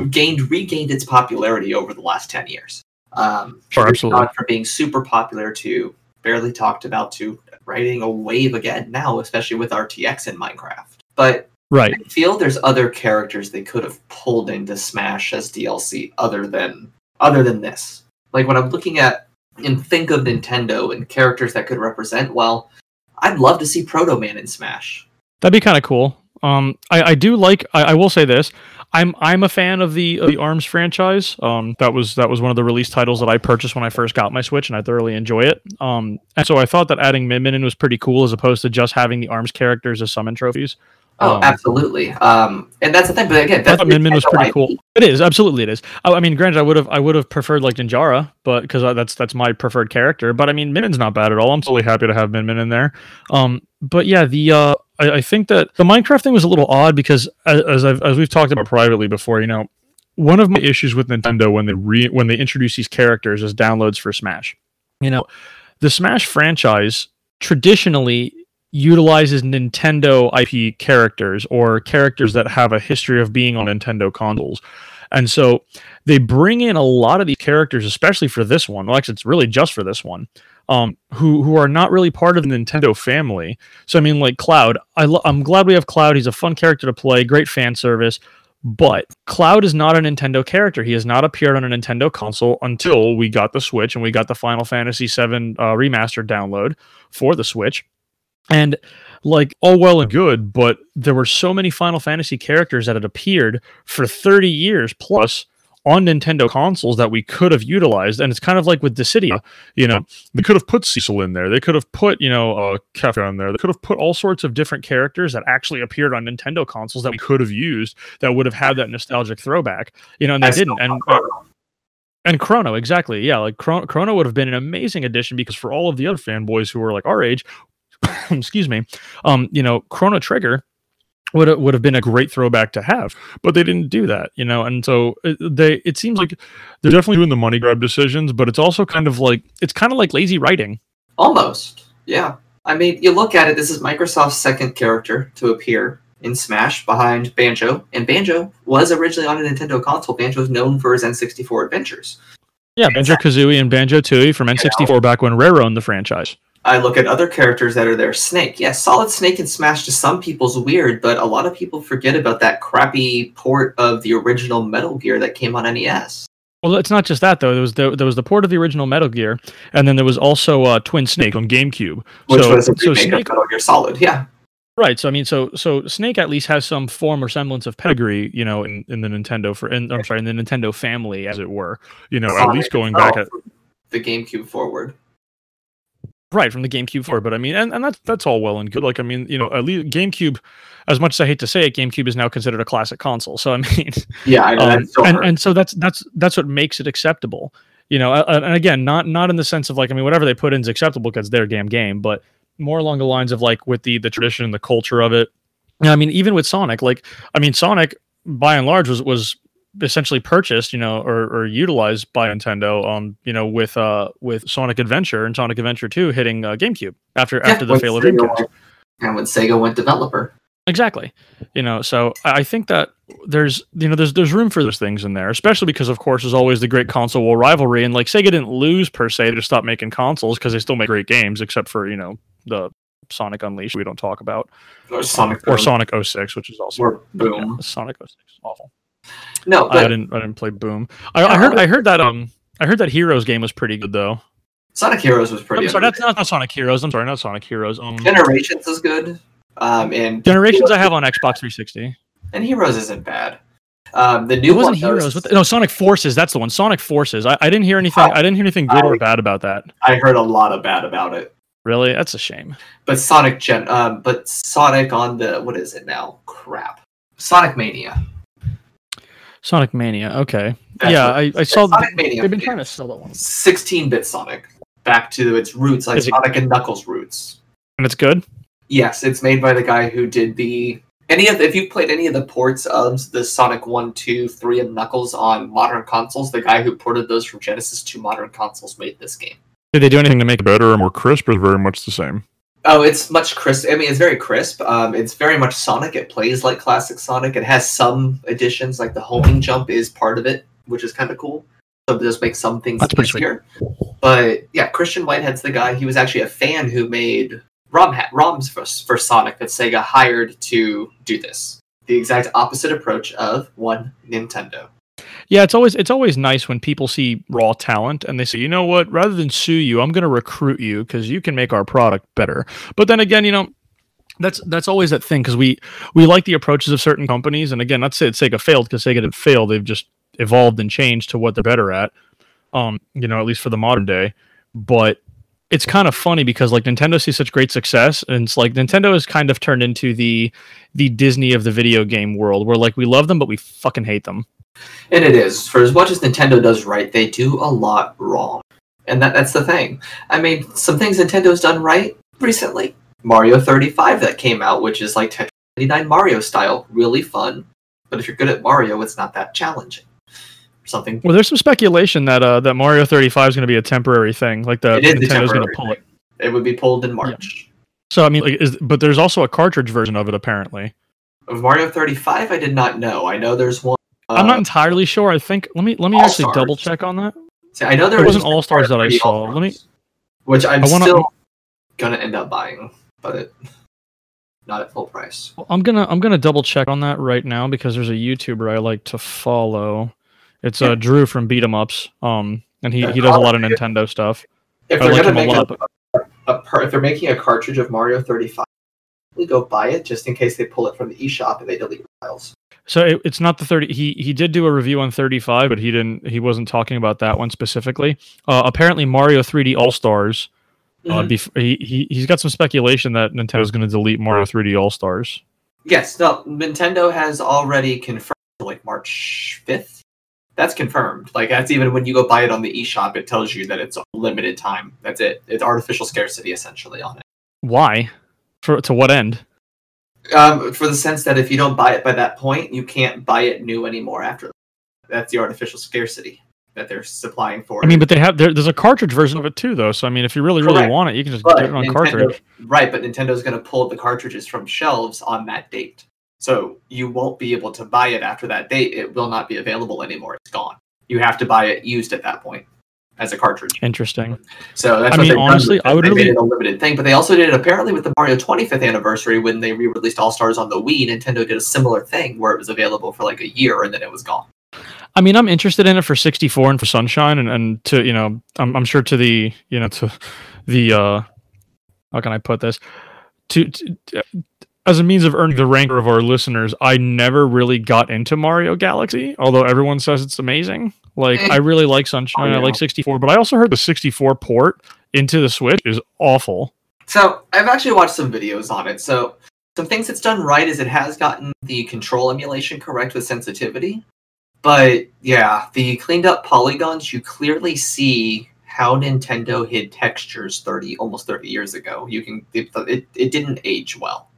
gained regained its popularity over the last ten years. Um, Sure, absolutely. from being super popular to barely talked about to writing a wave again now, especially with RTX in Minecraft. But Right. I feel there's other characters they could have pulled into Smash as DLC other than other than this. Like when I'm looking at and think of Nintendo and characters that could represent, well, I'd love to see Proto Man in Smash. That'd be kind of cool. Um, I, I do like. I, I will say this. I'm I'm a fan of the of the Arms franchise. Um, that was that was one of the release titles that I purchased when I first got my Switch, and I thoroughly enjoy it. Um, and so I thought that adding Min Min in was pretty cool, as opposed to just having the Arms characters as summon trophies. Oh, Um, absolutely. Um, and that's the thing. But again, I that's thought Min Min was pretty IP. cool. It is absolutely it is. I, I mean, granted, I would have I would have preferred like Ninjara, but because that's that's my preferred character. But I mean, Min Min's not bad at all. I'm totally happy to have Min Min in there. Um, but yeah, the uh, I, I think that the Minecraft thing was a little odd because as as, I've, as we've talked about privately before, you know, one of my issues with Nintendo when they re when they introduce these characters is downloads for Smash. You know, the Smash franchise traditionally utilizes Nintendo IP characters or characters that have a history of being on Nintendo consoles. And so they bring in a lot of these characters, especially for this one. Well, actually, it's really just for this one, um, who who are not really part of the Nintendo family. So I mean, like Cloud, I lo- I'm glad we have Cloud. He's a fun character to play, great fan service. But Cloud is not a Nintendo character. He has not appeared on a Nintendo console until we got the Switch and we got the Final Fantasy VII uh, remastered download for the Switch. And like all well and good, but there were so many Final Fantasy characters that had appeared for 30 years plus on Nintendo consoles that we could have utilized. And it's kind of like with Dissidia, you know, they could have put Cecil in there. They could have put, you know, uh, Kefka in there. They could have put all sorts of different characters that actually appeared on Nintendo consoles that we could have used that would have had that nostalgic throwback, you know, and they I didn't. And, and Chrono, exactly. Yeah, like Chrono, Chrono would have been an amazing addition because for all of the other fanboys who were like our age, excuse me, um, you know, Chrono Trigger would have, would have been a great throwback to have, but they didn't do that, you know. And so they, it seems like they're definitely doing the money grab decisions, but it's also kind of like it's kind of like lazy writing. Almost. Yeah. I mean, you look at it, this is Microsoft's second character to appear in Smash behind Banjo, and Banjo was originally on a Nintendo console. Banjo is known for his N64 adventures. Yeah, Banjo Kazooie and Banjo Tooie from N64 back when Rare owned the franchise. I look at other characters that are there. Snake, yes, Solid Snake and Smash to some people's weird, but a lot of people forget about that crappy port of the original Metal Gear that came on NES. Well, it's not just that though. There was the, there was the port of the original Metal Gear, and then there was also uh, Twin Snake on GameCube. Which so, was a so Snake, of Metal Gear Solid, yeah. right? So I mean, so so Snake at least has some form or semblance of pedigree, you know, in, in the Nintendo for, in, I'm sorry, in the Nintendo family, as it were. You know, at least going back at the GameCube forward. Right from the GameCube forward, but I mean, and, and that's that's all well and good. Like, I mean, you know, at least GameCube, as much as I hate to say it, GameCube is now considered a classic console. So I mean, Yeah, I know um, so and and so that's that's that's what makes it acceptable. You know, uh, and again, not not in the sense of like, I mean, whatever they put in is acceptable because their damn game, but more along the lines of like with the the tradition and the culture of it. And I mean, even with Sonic, like, I mean, Sonic by and large was was essentially purchased, you know, or, or utilized by Nintendo, um, you know, with uh with Sonic Adventure and Sonic Adventure Two hitting uh, GameCube after Yeah, after the fail of GameCube. went- And when Sega went developer. Exactly. You know, so I think that there's you know there's there's room for those things in there, especially because of course there's always the great console war rivalry, and like Sega didn't lose per se they just stopped making consoles because they still make great games, except for you know the Sonic Unleashed we don't talk about, Or Sonic or Sonic 06, which is also Or Boom. yeah, Sonic 06, awful. No, I didn't I didn't play Boom. I, I heard I heard that um I heard that Heroes game was pretty good though. Sonic Heroes was pretty I'm sorry, that's not, not Sonic Heroes. I'm sorry, not Sonic Heroes. Um, Generations is good. Um, and Generations I have on Xbox 360. and Heroes isn't bad. Um, the new It wasn't one Heroes. What the, no, Sonic Forces. That's the one. Sonic Forces. I, I didn't hear anything. Oh, I didn't hear anything good or bad about that. I heard a lot of bad about it. Really, that's a shame. But Sonic Gen, um, but Sonic on the what is it now? Crap. Sonic Mania. Sonic Mania. Okay. That's yeah, what- I, I saw. Sonic Mania. They've been trying to sell that one, 16-bit Sonic, back to its roots, like it- Sonic and Knuckles roots. and it's good. Yes, it's made by the guy who did the any of the, if you've played any of the ports of the Sonic 1, 2, 3 and Knuckles on modern consoles, the guy who ported those from Genesis to modern consoles made this game. Did they do anything to make it better or more crisp or very much the same. Oh, it's much crisp. I mean, it's very crisp. Um, it's very much Sonic. It plays like classic Sonic. It has some additions, like the homing jump is part of it, which is kind of cool. So it does make some things That's easier. But yeah, Christian Whitehead's the guy. He was actually a fan who made ROM ha- ROMs for, for Sonic that Sega hired to do this. The exact opposite approach of one Nintendo. Yeah, it's always it's always nice when people see raw talent and they say, you know what, rather than sue you, I'm going to recruit you because you can make our product better. But then again, you know, that's that's always that thing because we we like the approaches of certain companies, and again, not to say that Sega failed because Sega didn't fail; they've just evolved and changed to what they're better at. Um, you know, at least for the modern day. But it's kind of funny because like Nintendo sees such great success, and it's like Nintendo has kind of turned into the the Disney of the video game world, where like we love them but we fucking hate them. And it is. For as much as Nintendo does right, they do a lot wrong. And that, that's the thing. I mean, some things Nintendo's done right recently. Mario 35 that came out, which is like Tetris 99 Mario style. Really fun. But if you're good at Mario, it's not that challenging. Something. Well, there's some speculation that uh, that Mario 35 is going to be a temporary thing, like the It is a Nintendo's going to pull it. It would be pulled in March. So I mean, like, is but there's also a cartridge version of it apparently. Of Mario 35, I did not know. I know there's one. I'm uh, not entirely sure. I think let me let me actually All-Stars. double check on that. see, I know there It was wasn't All Stars that I saw. Let me. Which I'm wanna- still gonna end up buying, but not at full price. I'm gonna I'm gonna double check on that right now because there's a YouTuber I like to follow. It's uh Drew from Beat 'em Ups. Um, and he, Yeah, he does a lot of Nintendo stuff. If they're like gonna a make lot. a, a par- if they're making a cartridge of Mario 35, we go buy it just in case they pull it from the eShop and they delete files. So it, it's not the 30. He he did do a review on 35, but he didn't. He wasn't talking about that one specifically. Uh, apparently, Mario 3D All Stars. Uh, Mhm. bef- he, he he's got some speculation that Nintendo's going to delete Mario 3D All Stars. Yes, no, Nintendo has already confirmed like March 5th. That's confirmed. Like that's even when you go buy it on the eShop, it tells you that it's a limited time. That's it. It's artificial scarcity essentially on it. Why? For to what end? Um, for the sense that if you don't buy it by that point, you can't buy it new anymore after. that. That's the artificial scarcity that they're supplying for. I mean, but they have there, there's a cartridge version of it too, though. So I mean, if you really really want it, you can just But get it on Nintendo- cartridge. Right, but Nintendo's going to pull the cartridges from shelves on that date. So you won't be able to buy it after that date. It will not be available anymore. It's gone. You have to buy it used at that point as a cartridge. Interesting. So that's I what mean, honestly, I would they really- made it a limited thing, but they also did it apparently with the Mario 25th anniversary when they re-released All Stars on the Wii. Nintendo did a similar thing where it was available for like a year and then it was gone. I mean, I'm interested in it for 64 and for Sunshine, and, and to you know, I'm I'm sure to the you know to the uh, how can I put this to, to as a means of earning the rancor of our listeners. I never really got into Mario Galaxy, although everyone says it's amazing. Like. I mm. really like Sunshine, oh, I like 64, but I also heard the 64 port into the Switch is awful. So I've actually watched some videos on it. So some things it's done right is it has gotten the control emulation correct with sensitivity. But yeah, the cleaned up polygons, you clearly see how Nintendo hid textures 30 almost 30 years ago. You can it, it, it didn't age well.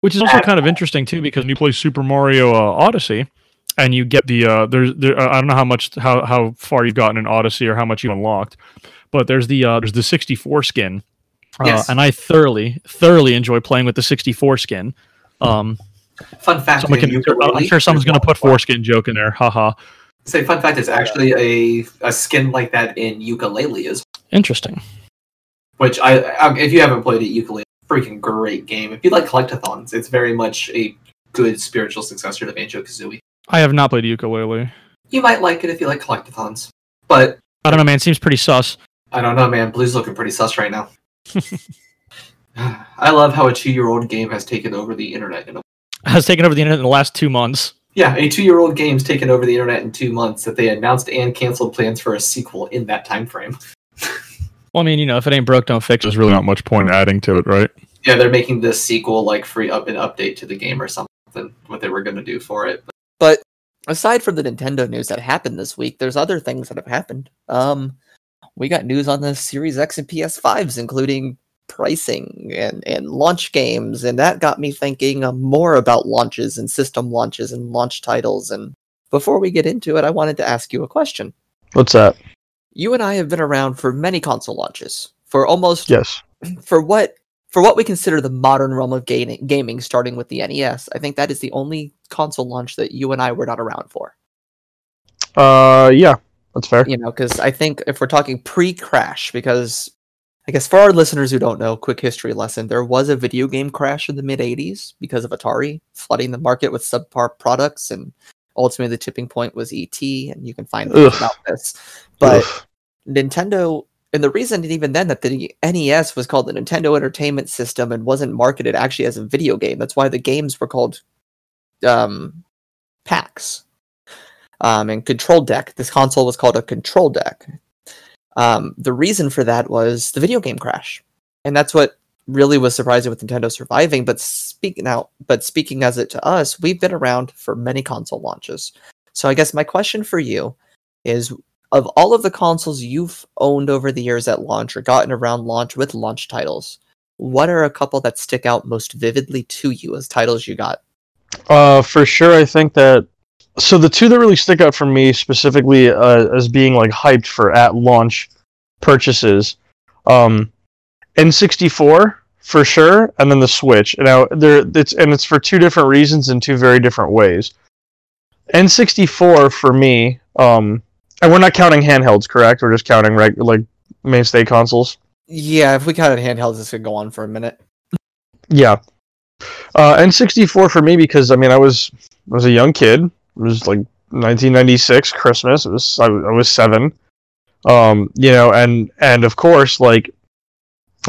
Which is also kind of interesting too, because when you play Super Mario uh, Odyssey, and you get the uh, there's there, I don't know how much how how far you've gotten in Odyssey or how much you unlocked, but there's the uh, there's the 64 skin, uh, Yes. and I thoroughly thoroughly enjoy playing with the 64 skin. Um, Fun fact, can, I'm sure someone's gonna put one- foreskin joke in there. Haha. Say fun fact is actually a a skin like that in Yooka-Laylee as Interesting. which I, I if you haven't played it, Yooka-Laylee, freaking great game. If you like collectathons, it's very much a good spiritual successor to Banjo Kazooie. I have not played Yooka-Laylee. You might like it if you like collectathons, but I don't know, man. It seems pretty sus. I don't know, man. Blue's looking pretty sus right now. I love how a two-year-old game has taken over the internet. In a, Has taken over the internet in the last two months. yeah, a two-year-old game's taken over the internet in two months. That they announced and canceled plans for a sequel in that time frame. Well, I mean, you know, if it ain't broke, don't fix it. There's really not much point adding to it, right? Yeah, they're making this sequel like free up an update to the game or something. What they were going to do for it. But aside from the Nintendo news that happened this week, there's other things that have happened. Um, we got news on the Series X and PS5s, including pricing and, and launch games, and that got me thinking uh, more about launches and system launches and launch titles. And before we get into it, I wanted to ask you a question. What's that? You and I have been around for many console launches, for almost Yes. for what for what we consider the modern realm of gaming, gaming, starting with the NES. I think that is the only console launch that you and I were not around for. Uh, yeah, that's fair. you know, because I think if we're talking pre-crash, because I guess for our listeners who don't know, quick history lesson: there was a video game crash in the mid '80s because of Atari flooding the market with subpar products, and ultimately the tipping point was ET, and you can find about this. But Oof. Nintendo, and the reason even then that the NES was called the Nintendo Entertainment System and wasn't marketed actually as a video game. That's why the games were called um, packs. Um, and control deck. This console was called a control deck. Um, the reason for that was the video game crash, and that's what really was surprising with Nintendo surviving. But speaking now, but speaking as it to us, we've been around for many console launches. So I guess my question for you is: of all of the consoles you've owned over the years at launch or gotten around launch with launch titles, what are a couple that stick out most vividly to you as titles you got? Uh, for sure, I think that. So the two that really stick out for me specifically uh, as being like hyped for at launch purchases, um, N64 for sure, and then the Switch. Now there, it's and it's for two different reasons in two very different ways. N64 for me, um, and we're not counting handhelds, correct? We're just counting like mainstay consoles. Yeah, if we counted handhelds, this could go on for a minute. Yeah. Uh, N64 for me because I mean I was I was a young kid. It was like 1996 Christmas. It was I was seven. Um, you know, and and of course like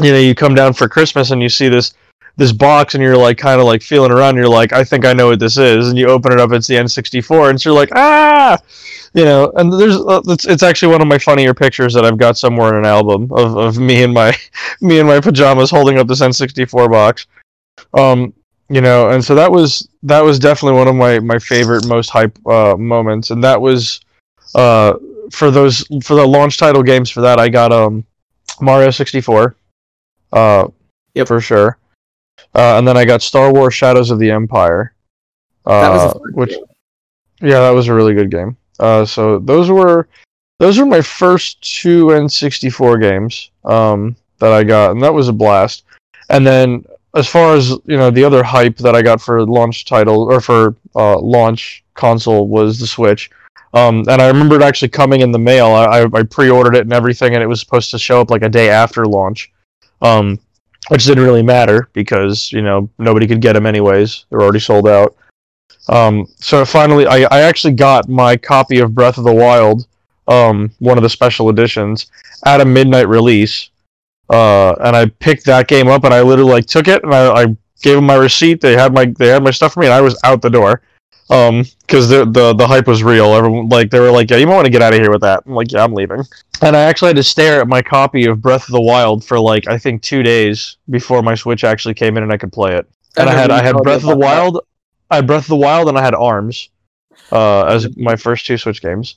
you know you come down for Christmas and you see this this box and you're like kind of like feeling around. You're like I think I know what this is, and you open it up. It's the N64, and so you're like ah, you know. And there's uh, it's it's actually one of my funnier pictures that I've got somewhere in an album of of me and my me and my pajamas holding up this N64 box um you know and so that was that was definitely one of my my favorite most hype uh moments and that was uh for those for the launch title games for that i got um mario 64 uh Yep. for sure uh and then i got star wars shadows of the empire uh That was a which game. yeah that was a really good game uh so those were those were my first two n64 games um that i got and that was a blast and then as far as you know, the other hype that I got for launch title or for uh, launch console was the Switch. Um, and I remember it actually coming in the mail. I, I, I pre-ordered it and everything, and it was supposed to show up like a day after launch, um, which didn't really matter because you know nobody could get them anyways. They were already sold out. Um, so finally, I, I actually got my copy of Breath of the Wild, um, one of the special editions, at a midnight release uh, and I picked that game up, and I literally like took it, and I, I gave them my receipt. They had my they had my stuff for me, and I was out the door, um, because the the the hype was real. Everyone like they were like, yeah, you might want to get out of here with that. I'm like, yeah, I'm leaving. And I actually had to stare at my copy of Breath of the Wild for like I think two days before my Switch actually came in and I could play it. And I, had I had Breath of the about that. Wild, I had Breath of the Wild, and I had Arms, uh, as my first two Switch games.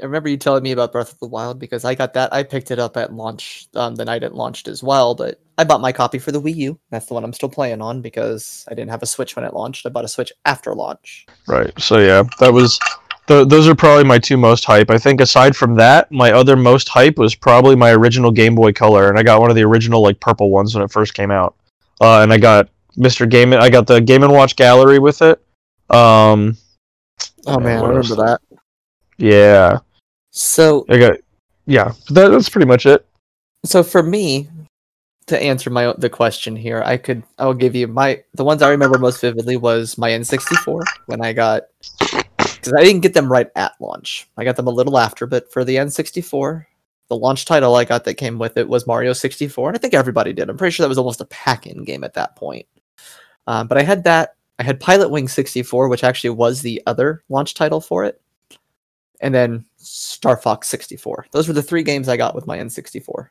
I remember you telling me about Breath of the Wild because I got that. I picked it up at launch, um, the night it launched as well. But I bought my copy for the Wii U. That's the one I'm still playing on because I didn't have a Switch when it launched. I bought a Switch after launch. Right. So yeah, that was. Th- those are probably my two most hype. I think aside from that, my other most hype was probably my original Game Boy Color, and I got one of the original like purple ones when it first came out. Uh, and I got Mr. Game. I got the Game and Watch Gallery with it. Um, Oh man, I remember that. yeah, So, I got. Yeah, that, that's pretty much it. so for me, to answer my the question here, I could I will give you my the ones I remember most vividly was my N64 when I got because I didn't get them right at launch. I got them a little after, but for the N64, the launch title I got that came with it was Mario 64, and I think everybody did. I'm pretty sure that was almost a pack-in game at that point. Um, but I had that. I had Pilot Wing 64, which actually was the other launch title for it, and then Star Fox 64. Those were the three games I got with my N64.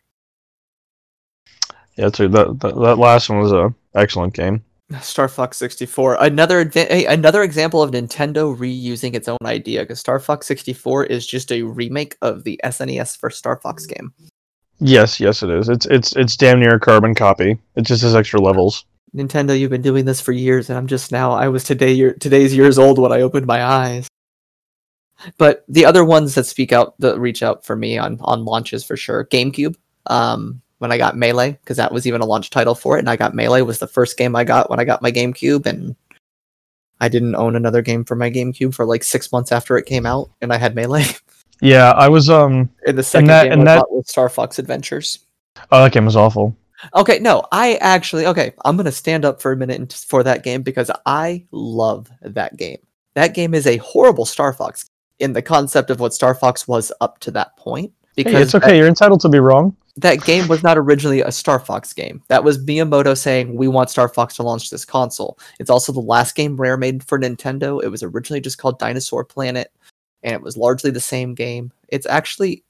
Yeah, too. That, that that last one was a excellent game. Star Fox 64. Another adva- another example of Nintendo reusing its own idea because Star Fox 64 is just a remake of the SNES first Star Fox game. Yes, yes, it is. It's it's it's damn near a carbon copy. It just has extra levels. Nintendo, you've been doing this for years, and I'm just now. I was today year, today's years old when I opened my eyes. But the other ones that speak out, that reach out for me on on launches for sure. GameCube. Um, when I got Melee, because that was even a launch title for it, and I got Melee was the first game I got when I got my GameCube, and I didn't own another game for my GameCube for like six months after it came out, and I had Melee. Yeah, I was um. and the second that- game and that- was Star Fox Adventures. Oh, that game was awful. Okay, no, I actually okay. I'm gonna stand up for a minute for that game because I love that game. That game is a horrible Star Fox in the concept of what Star Fox was up to that point. Hey, Because it's okay. You're entitled to be wrong. That, game was not originally a Star Fox game. That was Miyamoto saying we want Star Fox to launch this console. It's also the last game Rare made for Nintendo. It was originally just called Dinosaur Planet, and it was largely the same game. It's actually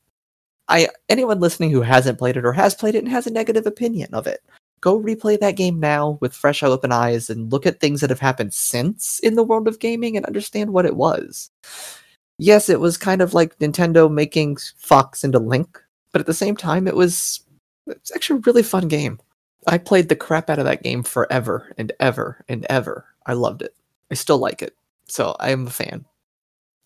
I anyone listening who hasn't played it or has played it and has a negative opinion of it, go replay that game now with fresh open eyes and look at things that have happened since in the world of gaming and understand what it was. Yes, it was kind of like Nintendo making Fox into Link, but at the same time it was it's actually a really fun game. I played the crap out of that game forever and ever and ever. I loved it. I still like it. So I am a fan.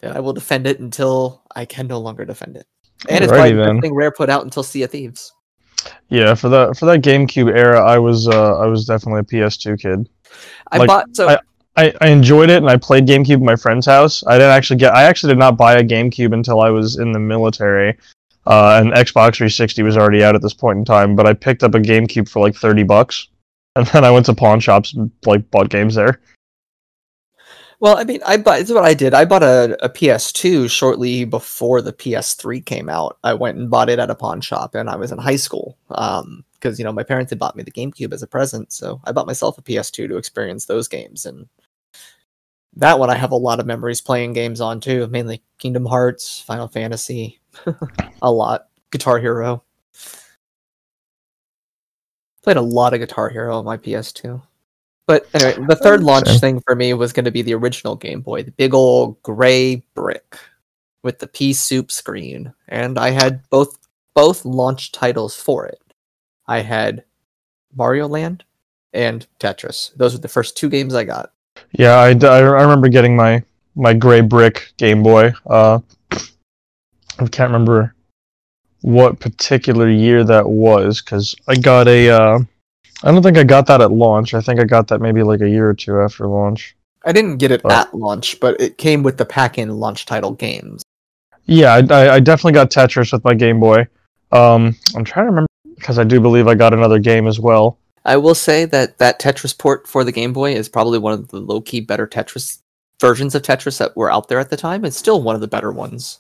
And I will defend it until I can no longer defend it. And it's probably Alrighty the then. best thing Rare put out until Sea of Thieves. Yeah, for that for that GameCube era, I was uh, I was definitely a PS2 kid. I Like, bought so I- I, I enjoyed it and I played GameCube at my friend's house. I didn't actually get I actually did not buy a GameCube until I was in the military. Uh, and Xbox 360 was already out at this point in time, but I picked up a GameCube for like 30 bucks. And then I went to pawn shops and like bought games there. well, I mean, I bought. This is what I did. I bought a, a PS2 shortly before the PS3 came out. I went and bought it at a pawn shop, and I was in high school. Um, because you know my parents had bought me the GameCube as a present, so I bought myself a PS2 to experience those games. And that one I have a lot of memories playing games on too, mainly Kingdom Hearts, Final Fantasy, a lot, Guitar Hero. Played a lot of Guitar Hero on my PS2. But anyway, the third launch thing for me was going to be the original Game Boy, the big old gray brick with the pea soup screen, and I had both both launch titles for it. I had Mario Land and Tetris. Those were the first two games I got. Yeah, I, I remember getting my my gray brick Game Boy. Uh, I can't remember what particular year that was because I got a. Uh, I don't think I got that at launch. I think I got that maybe like a year or two after launch. I didn't get it Oh. at launch, but it came with the pack-in launch title games. Yeah, I, I, I definitely got Tetris with my Game Boy. Um, I'm trying to remember because I do believe I got another game as well. I will say that that Tetris port for the Game Boy is probably one of the low-key better Tetris versions of Tetris that were out there at the time, and still one of the better ones.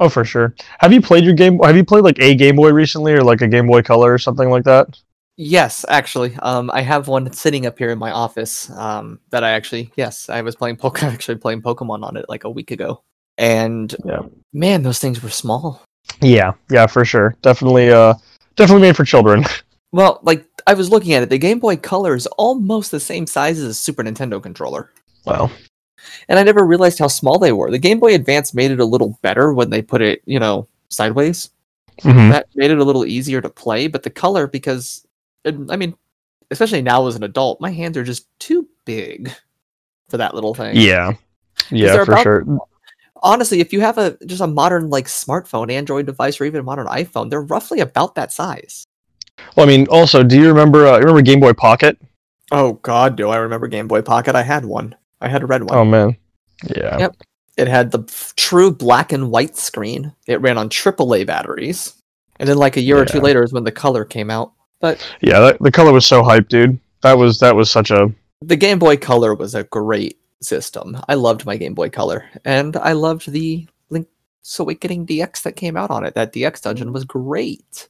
Oh, for sure. Have you played your game? Have you played like a Game Boy recently, or like a Game Boy Color or something like that? Yes, actually, um, I have one sitting up here in my office. Um, that I actually, yes, I was playing Pokemon. Actually, playing Pokemon on it like a week ago, and Yeah. man, those things were small. Yeah, yeah, for sure. Definitely, uh, definitely made for children. Well, like I was looking at it, the Game Boy Color is almost the same size as a Super Nintendo controller. Well, And I never realized how small they were. The Game Boy Advance made it a little better when they put it, you know, sideways. mhm. That made it a little easier to play, but the color because I mean, especially now as an adult, my hands are just too big for that little thing. yeah, yeah, for about- sure. honestly, if you have a just a modern like smartphone, Android device, or even a modern iPhone, they're roughly about that size. Well, I mean, also, do you remember? Uh, remember Game Boy Pocket? Oh God, do I remember Game Boy Pocket? I had one. I had a red one. Oh man, yeah, Yep. It had the f- true black and white screen. It ran on AAA batteries, and then like a year or two later is when the color came out. But yeah. That, the color was so hyped, dude. That was that was such a the Game Boy Color was a great system. I loved my Game Boy Color, and I loved the Link's Awakening DX that came out on it. That DX dungeon was great.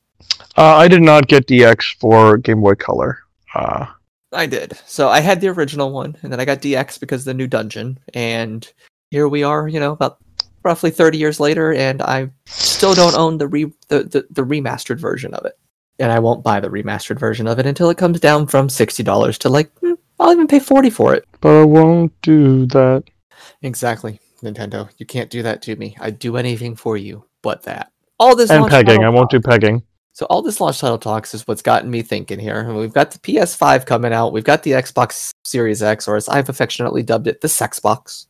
Uh, I did not get DX for Game Boy Color. Uh, I did. So I had the original one, and then I got DX because of the new dungeon, and here we are. You know, about roughly thirty years later, and I still don't own the re the, the, the remastered version of it, and I won't buy the remastered version of it until it comes down from sixty dollars to like hmm, I'll even pay forty for it. but I won't do that. Exactly, Nintendo. You can't do that to me. I'd do anything for you, but that. All this And pegging. I won't do pegging. So all this launch title talks is what's gotten me thinking here. We've got the PS5 coming out. We've got the Xbox Series X, or as I've affectionately dubbed it, the Sexbox.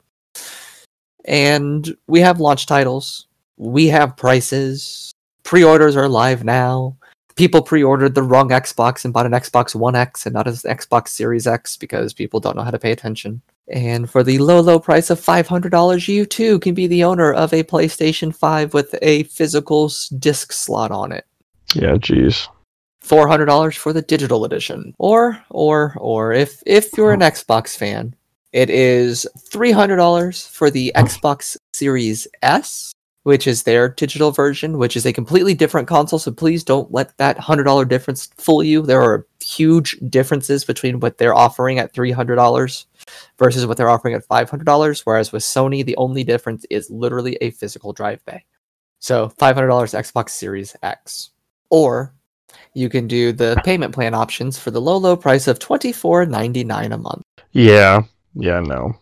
And we have launch titles. We have prices. Pre-orders are live now. People pre-ordered the wrong Xbox and bought an Xbox One X and not an Xbox Series X because people don't know how to pay attention. And for the low, low price of $500, you too can be the owner of a PlayStation 5 with a physical disc slot on it. Yeah, jeez. four hundred dollars for the digital edition, or or or if if you're an Xbox fan, it is three hundred dollars for the Xbox Series S, which is their digital version, which is a completely different console. So please don't let that hundred dollar difference fool you. There are huge differences between what they're offering at three hundred dollars versus what they're offering at five hundred dollars. Whereas with Sony, the only difference is literally a physical drive bay. So five hundred dollars Xbox Series X, or you can do the payment plan options for the low, low price of twenty four ninety nine a month. Yeah, yeah, no.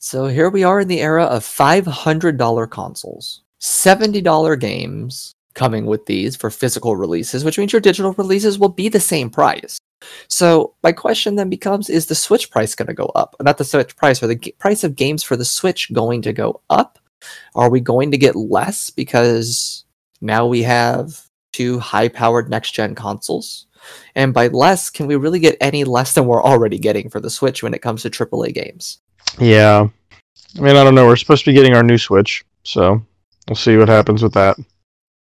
So here we are in the era of five hundred dollar consoles, seventy dollar games coming with these for physical releases, which means your digital releases will be the same price. So my question then becomes: Is the Switch price going to go up? Not the Switch price, or the g- price of games for the Switch going to go up? Are we going to get less because now we have two high-powered next-gen consoles? And by less, can we really get any less than we're already getting for the Switch when it comes to AAA games? Yeah. I mean, I don't know. We're supposed to be getting our new Switch, so we'll see what happens with that.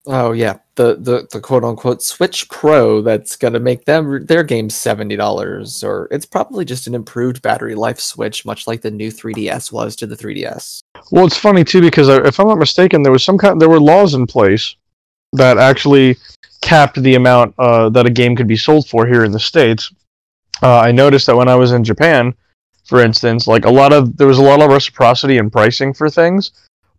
Oh yeah, the the the quote unquote Switch Pro that's gonna make them their game seventy dollars, or it's probably just an improved battery life Switch, much like the new 3DS was to the 3DS. Well, it's funny too because if I'm not mistaken, there was some kind there were laws in place that actually capped the amount uh, that a game could be sold for here in the states. Uh, I noticed that when I was in Japan, for instance, like a lot of there was a lot of reciprocity in pricing for things,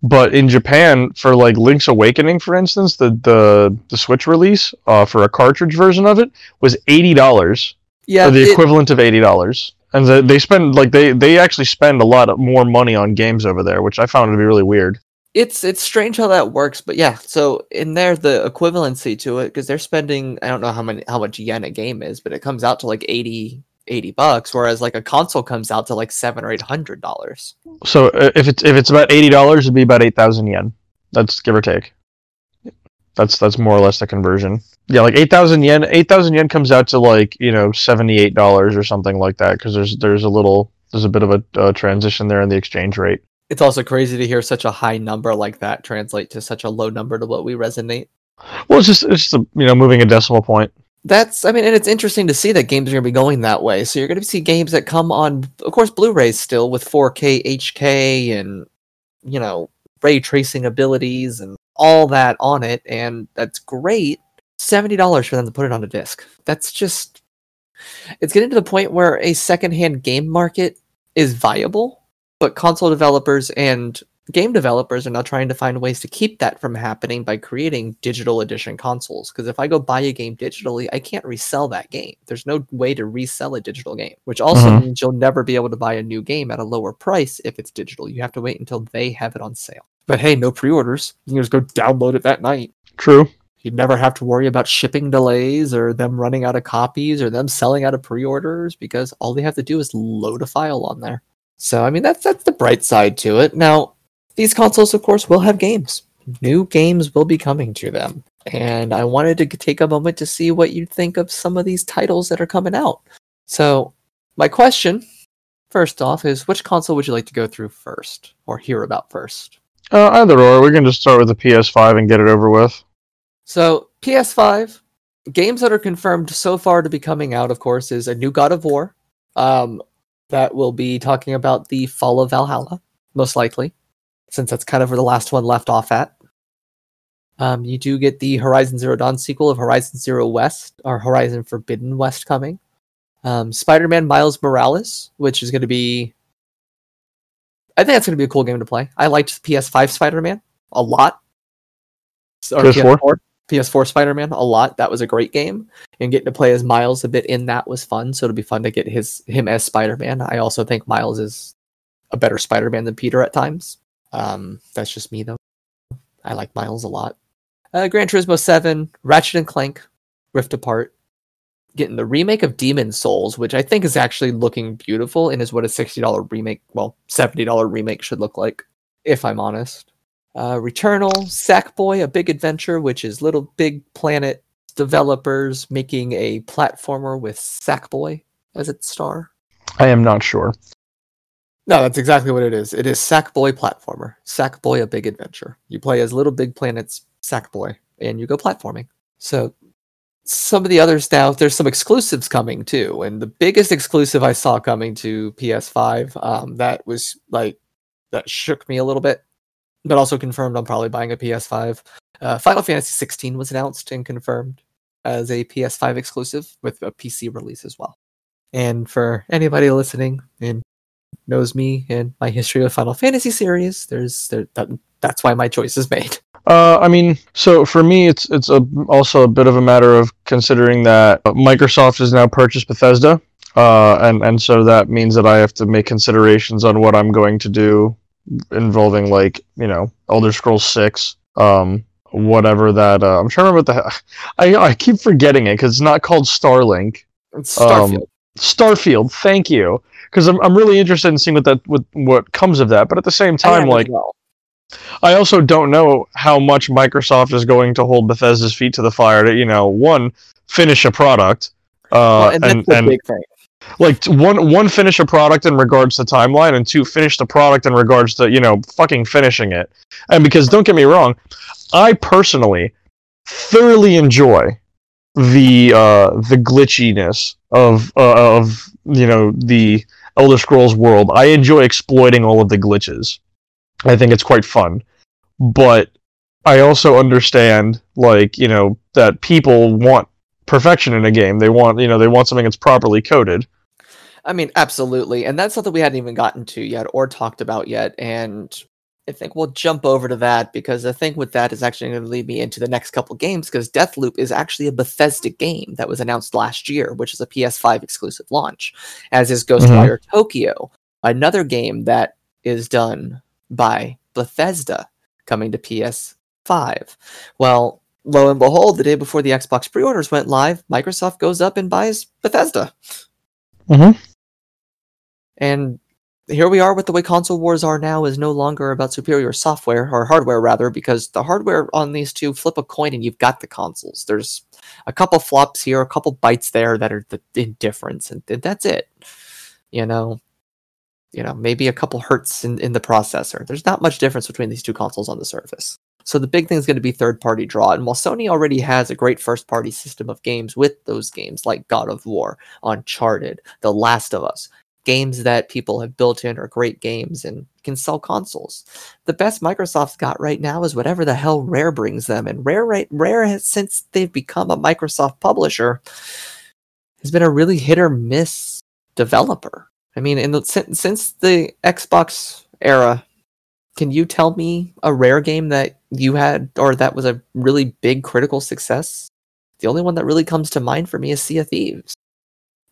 but in Japan, for like Link's Awakening, for instance, the the the Switch release uh, for a cartridge version of it was eighty dollars Yeah, or the it- equivalent of eighty dollars. And the, they spend like they they actually spend a lot more money on games over there, which I found to be really weird. It's it's strange how that works, but yeah. So in there, the equivalency to it, because they're spending I don't know how many how much yen a game is, but it comes out to like 80, 80 bucks, whereas like a console comes out to like seven or eight hundred dollars. So uh, if it's if it's about eighty dollars, it'd be about eight thousand yen. That's give or take. That's that's more or less the conversion. Yeah, like eight thousand yen. Eight thousand yen comes out to like you know seventy eight dollars or something like that because there's there's a little there's a bit of a uh, transition there in the exchange rate. It's also crazy to hear such a high number like that translate to such a low number to what we resonate. Well, it's just it's just a, you know moving a decimal point. That's, I mean, and it's interesting to see that games are going to be going that way. So you're going to see games that come on, of course, Blu-rays still with 4K HK and, you know, ray tracing abilities and all that on it, and that's great. Seventy dollars for them to put it on a disc. That's just, it's getting to the point where a secondhand game market is viable, but console developers and game developers are now trying to find ways to keep that from happening by creating digital edition consoles. Because if I go buy a game digitally, I can't resell that game. There's no way to resell a digital game, which also Mhm. means you'll never be able to buy a new game at a lower price if it's digital. You have to wait until they have it on sale. But hey, no pre orders. You can just go download it that night. True. You'd never have to worry about shipping delays or them running out of copies or them selling out of pre-orders because all they have to do is load a file on there. So I mean that's that's the bright side to it. Now, these consoles of course will have games. New games will be coming to them. And I wanted to take a moment to see what you think of some of these titles that are coming out. So, my question first off is which console would you like to go through first or hear about first? Uh, either or, we can just start with the PS5 and get it over with. So PS5 games that are confirmed so far to be coming out, of course, is a new God of War. Um, that will be talking about the fall of Valhalla, most likely, since that's kind of where the last one left off at. Um, you do get the Horizon Zero Dawn sequel of Horizon Zero West or Horizon Forbidden West coming. Um, Spider-Man Miles Morales, which is going to be, I think that's going to be a cool game to play. I liked PS5 Spider-Man a lot. Or PS4? PS4 Spider-Man a lot. That was a great game, and getting to play as Miles a bit in that was fun. So it'll be fun to get his him as Spider-Man. I also think Miles is a better Spider-Man than Peter at times. Um, that's just me though. I like Miles a lot. Uh, Gran Turismo 7, Ratchet and Clank, Rift Apart, getting the remake of Demon's Souls, which I think is actually looking beautiful and is what a $60 remake, well, $70 remake should look like, if I'm honest. Uh, Returnal, Sackboy, A Big Adventure, which is Little Big Planet developers making a platformer with Sackboy as its star. I am not sure. No, that's exactly what it is. It is Sackboy platformer. Sackboy: A Big Adventure. You play as Little Big Planet's Sackboy, and you go platforming. So, some of the others now, there's some exclusives coming too, and the biggest exclusive I saw coming to PS5, um, that was like that shook me a little bit, but also confirmed I'm probably buying a PS5. Uh, Final Fantasy 16 was announced and confirmed as a PS5 exclusive with a PC release as well. And for anybody listening and knows me and my history of Final Fantasy series, there's there, that, that's why my choice is made. Uh, I mean, so for me, it's it's a, also a bit of a matter of considering that Microsoft has now purchased Bethesda, uh, and and so that means that I have to make considerations on what I'm going to do, involving like you know Elder Scrolls Six, um, whatever that. Uh, I'm trying to remember what the. I I keep forgetting it because it's not called Starlink. It's Um, Starfield. Starfield, thank you, because I'm I'm really interested in seeing what that what what comes of that. But at the same time, like. well. I also don't know how much Microsoft is going to hold Bethesda's feet to the fire to, you know, one finish a product, uh, Well, and that's and the and big thing. Like one one finish a product in regards to timeline, and two finish the product in regards to you know fucking finishing it. And because don't get me wrong, I personally thoroughly enjoy the uh, the glitchiness of uh, of you know the Elder Scrolls world. I enjoy exploiting all of the glitches. I think it's quite fun, but I also understand like you know that people want perfection in a game. They want you know they want something that's properly coded. I mean, absolutely. And that's something we hadn't even gotten to yet or talked about yet. And I think we'll jump over to that because the thing with that is actually going to lead me into the next couple games because Deathloop is actually a Bethesda game that was announced last year, which is a PS5 exclusive launch, as is Ghostwire Tokyo, another game that is done by Bethesda coming to PS5. Well, lo and behold, the day before the Xbox pre orders went live, Microsoft goes up and buys Bethesda. Mhm. And here we are with the way console wars are now is no longer about superior software or hardware rather because the hardware on these two flip a coin and you've got the consoles. There's a couple flops here a couple bytes there that are the indifference and th- that's it. You know you know maybe a couple hertz in, in the processor. There's not much difference between these two consoles on the surface. So the big thing is going to be third party draw. And while sony already has a great first party system of games with those games like god of war uncharted the last of us games that people have built in are great games and can sell consoles. The best Microsoft's got right now is whatever the hell Rare brings them, and Rare right Rare has since they've become a Microsoft publisher has been a really hit or miss developer. I mean, in the since, since the Xbox era, Can you tell me a rare game that you had or that was a really big critical success? The only one that really comes to mind for me is Sea of Thieves.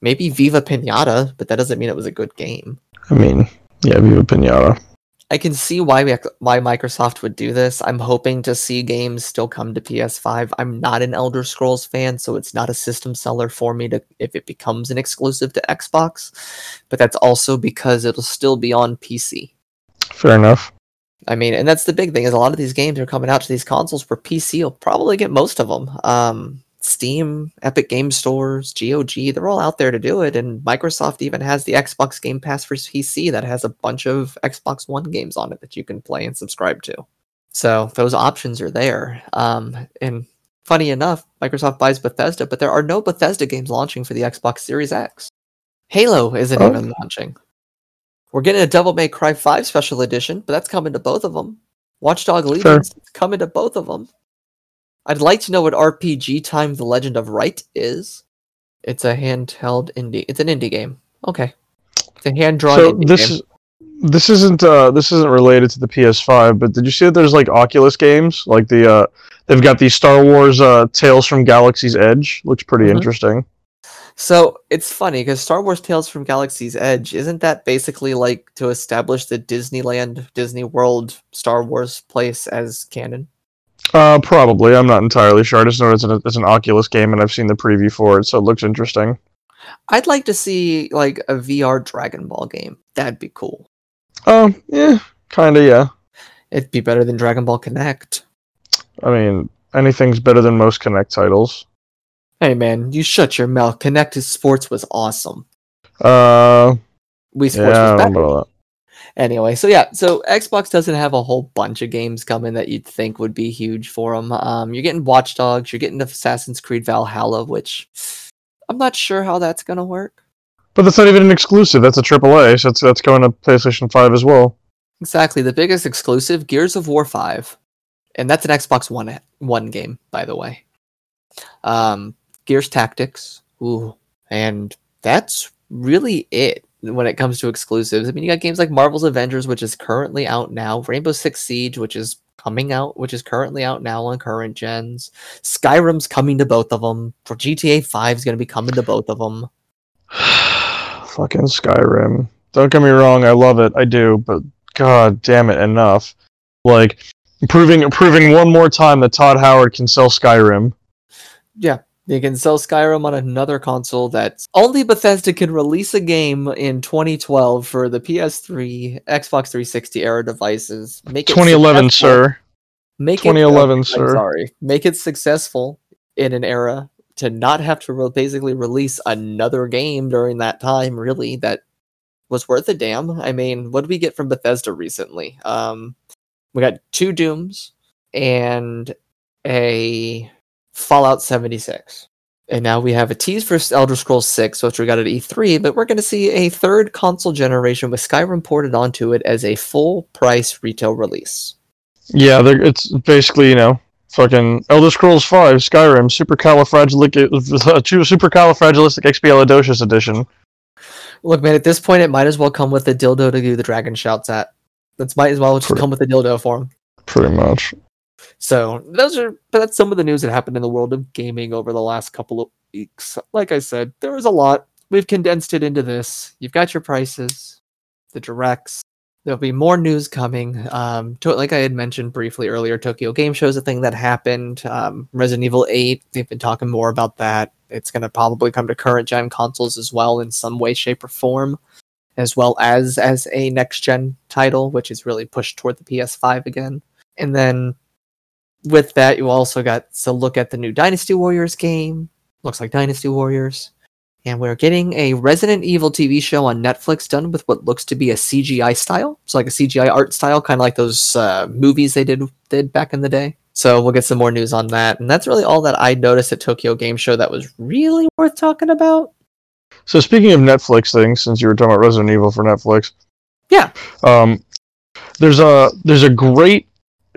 Maybe Viva Pinata, but that doesn't mean it was a good game. I mean, yeah, Viva Pinata. I can see why we, why Microsoft would do this. I'm hoping to see games still come to PS5. I'm not an Elder Scrolls fan, so it's not a system seller for me to if it becomes an exclusive to Xbox. But that's also because it'll still be on PC. Fair enough. I mean, and that's the big thing is a lot of these games are coming out to these consoles where PC will probably get most of them. Um, Steam, Epic Game Stores, GOG, they're all out there to do it. And Microsoft even has the Xbox Game Pass for PC that has a bunch of Xbox One games on it that you can play and subscribe to. So those options are there. Um, and funny enough, Microsoft buys Bethesda, but there are no Bethesda games launching for the Xbox Series X. Halo isn't Oh. even launching. We're getting a Devil May Cry 5 special edition, but that's coming to both of them. Watchdog Legions is coming to both of them. I'd like to know what RPG Time: The Legend of Wright is. It's a handheld indie. It's an indie game. Okay, it's a hand drawn So this game. is this isn't uh this isn't related to the PS5, but did you see that there's like Oculus games? Like the uh they've got the Star Wars uh Tales from Galaxy's Edge. Looks pretty Mhm. interesting. So it's funny because Star Wars Tales from Galaxy's Edge isn't that basically like to establish the Disneyland, Disney World, Star Wars place as canon? Uh probably. I'm not entirely sure. I just know it's an it's an Oculus game and I've seen the preview for it, so it looks interesting. I'd like to see like a VR Dragon Ball game. That'd be cool. Oh, yeah, kinda yeah. It'd be better than Dragon Ball Kinect. I mean, anything's better than most Kinect titles. Hey man, you shut your mouth. Connected Sports was awesome. Uh we Sports yeah, was better. Anyway, so yeah, so Xbox doesn't have a whole bunch of games coming that you'd think would be huge for them. Um, you're getting Watch Dogs, you're getting Assassin's Creed Valhalla, which I'm not sure how that's gonna work. But that's not even an exclusive. That's a AAA, so that's that's going to PlayStation 5 as well. Exactly, the biggest exclusive, Gears of War Five, and that's an Xbox One One game, by the way. Um, Gears Tactics, ooh, and that's really it when it comes to exclusives. I mean, you got games like Marvel's Avengers, which is currently out now, Rainbow Six Siege, which is coming out, which is currently out now on current gens. Skyrim's coming to both of them. For GTA Five is going to be coming to both of them. Fucking Skyrim. Don't get me wrong, I love it. I do, but god damn it, enough. Like proving proving one more time that Todd Howard can sell Skyrim. Yeah, they can sell Skyrim on another console that's only Bethesda can release a game in 2012 for the PS3, Xbox 360 era devices. Make it 2011, successful- sir. Make 2011, it, I'm sir. Sorry, make it successful in an era to not have to re- basically release another game during that time. Really, that was worth a damn. I mean, what did we get from Bethesda recently? Um, we got two Dooms and a Fallout 76. And now we have a tease for Elder Scrolls 6, which we got at E3, but we're going to see a third console generation with Skyrim ported onto it as a full price retail release. Yeah, it's basically, you know, fucking Elder Scrolls 5, Skyrim, Supercalifragilistic uh, Supercalifragilisticexpialidocious edition. Look, man, at this point, it might as well come with the dildo to do the dragon shouts at. That's might as well just Pretty- come with the dildo for him. Pretty much. So those are that's some of the news that happened in the world of gaming over the last couple of weeks. Like I said, there was a lot. We've condensed it into this. You've got your prices, the directs. There'll be more news coming. Um, to, like I had mentioned briefly earlier, Tokyo Game Show is a thing that happened. Um, Resident Evil 8, they've been talking more about that. It's going to probably come to current gen consoles as well in some way, shape, or form, as well as as a next gen title, which is really pushed toward the PS5 again. And then with that, you also got to look at the new Dynasty Warriors game. Looks like Dynasty Warriors. And we're getting a Resident Evil TV show on Netflix done with what looks to be a CGI style. So like a CGI art style, kind of like those uh, movies they did did back in the day. So we'll get some more news on that. And that's really all that I noticed at Tokyo Game Show that was really worth talking about. So speaking of Netflix things, since you were talking about Resident Evil for Netflix, Yeah. um, there's a there's a great,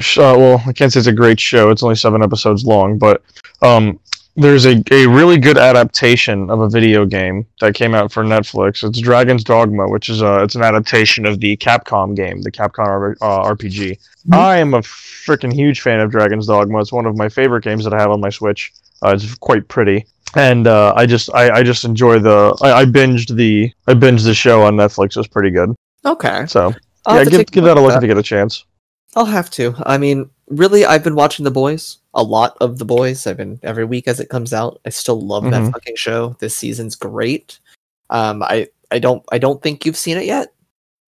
uh, well, I can't say it's a great show. It's only seven episodes long, but um, there's a, a really good adaptation of a video game that came out for Netflix. It's Dragon's Dogma, which is a it's an adaptation of the Capcom game, the Capcom R- uh, RPG. I am a freaking huge fan of Dragon's Dogma. It's one of my favorite games that I have on my Switch. Uh, it's quite pretty, and uh, I just I, I just enjoy the I, I binged the I binged the show on Netflix. It was pretty good. Okay. So I'll yeah, give give that a look if you get a chance. I'll have to. I mean, really, I've been watching The Boys. A lot of The Boys. I've been every week as it comes out. I still love that Mhm. fucking show. This season's great. Um, I I don't I don't think you've seen it yet.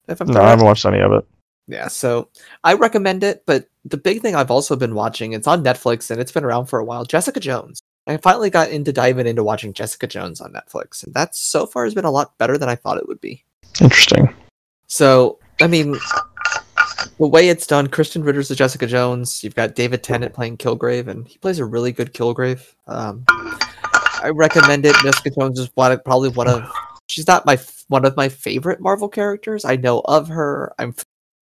If I'm No, I haven't watched any of it. Yeah, so I recommend it. But the big thing I've also been watching, it's on Netflix and it's been around for a while. Jessica Jones. I finally got into diving into watching Jessica Jones on Netflix, and that so far has been a lot better than I thought it would be. Interesting. So, I mean, the way it's done, Krysten Ritter's the Jessica Jones. You've got David Tennant playing Kilgrave, and he plays a really good Kilgrave. Um, I recommend it. Jessica Jones is one, probably one of. She's not my one of my favorite Marvel characters. I know of her. I'm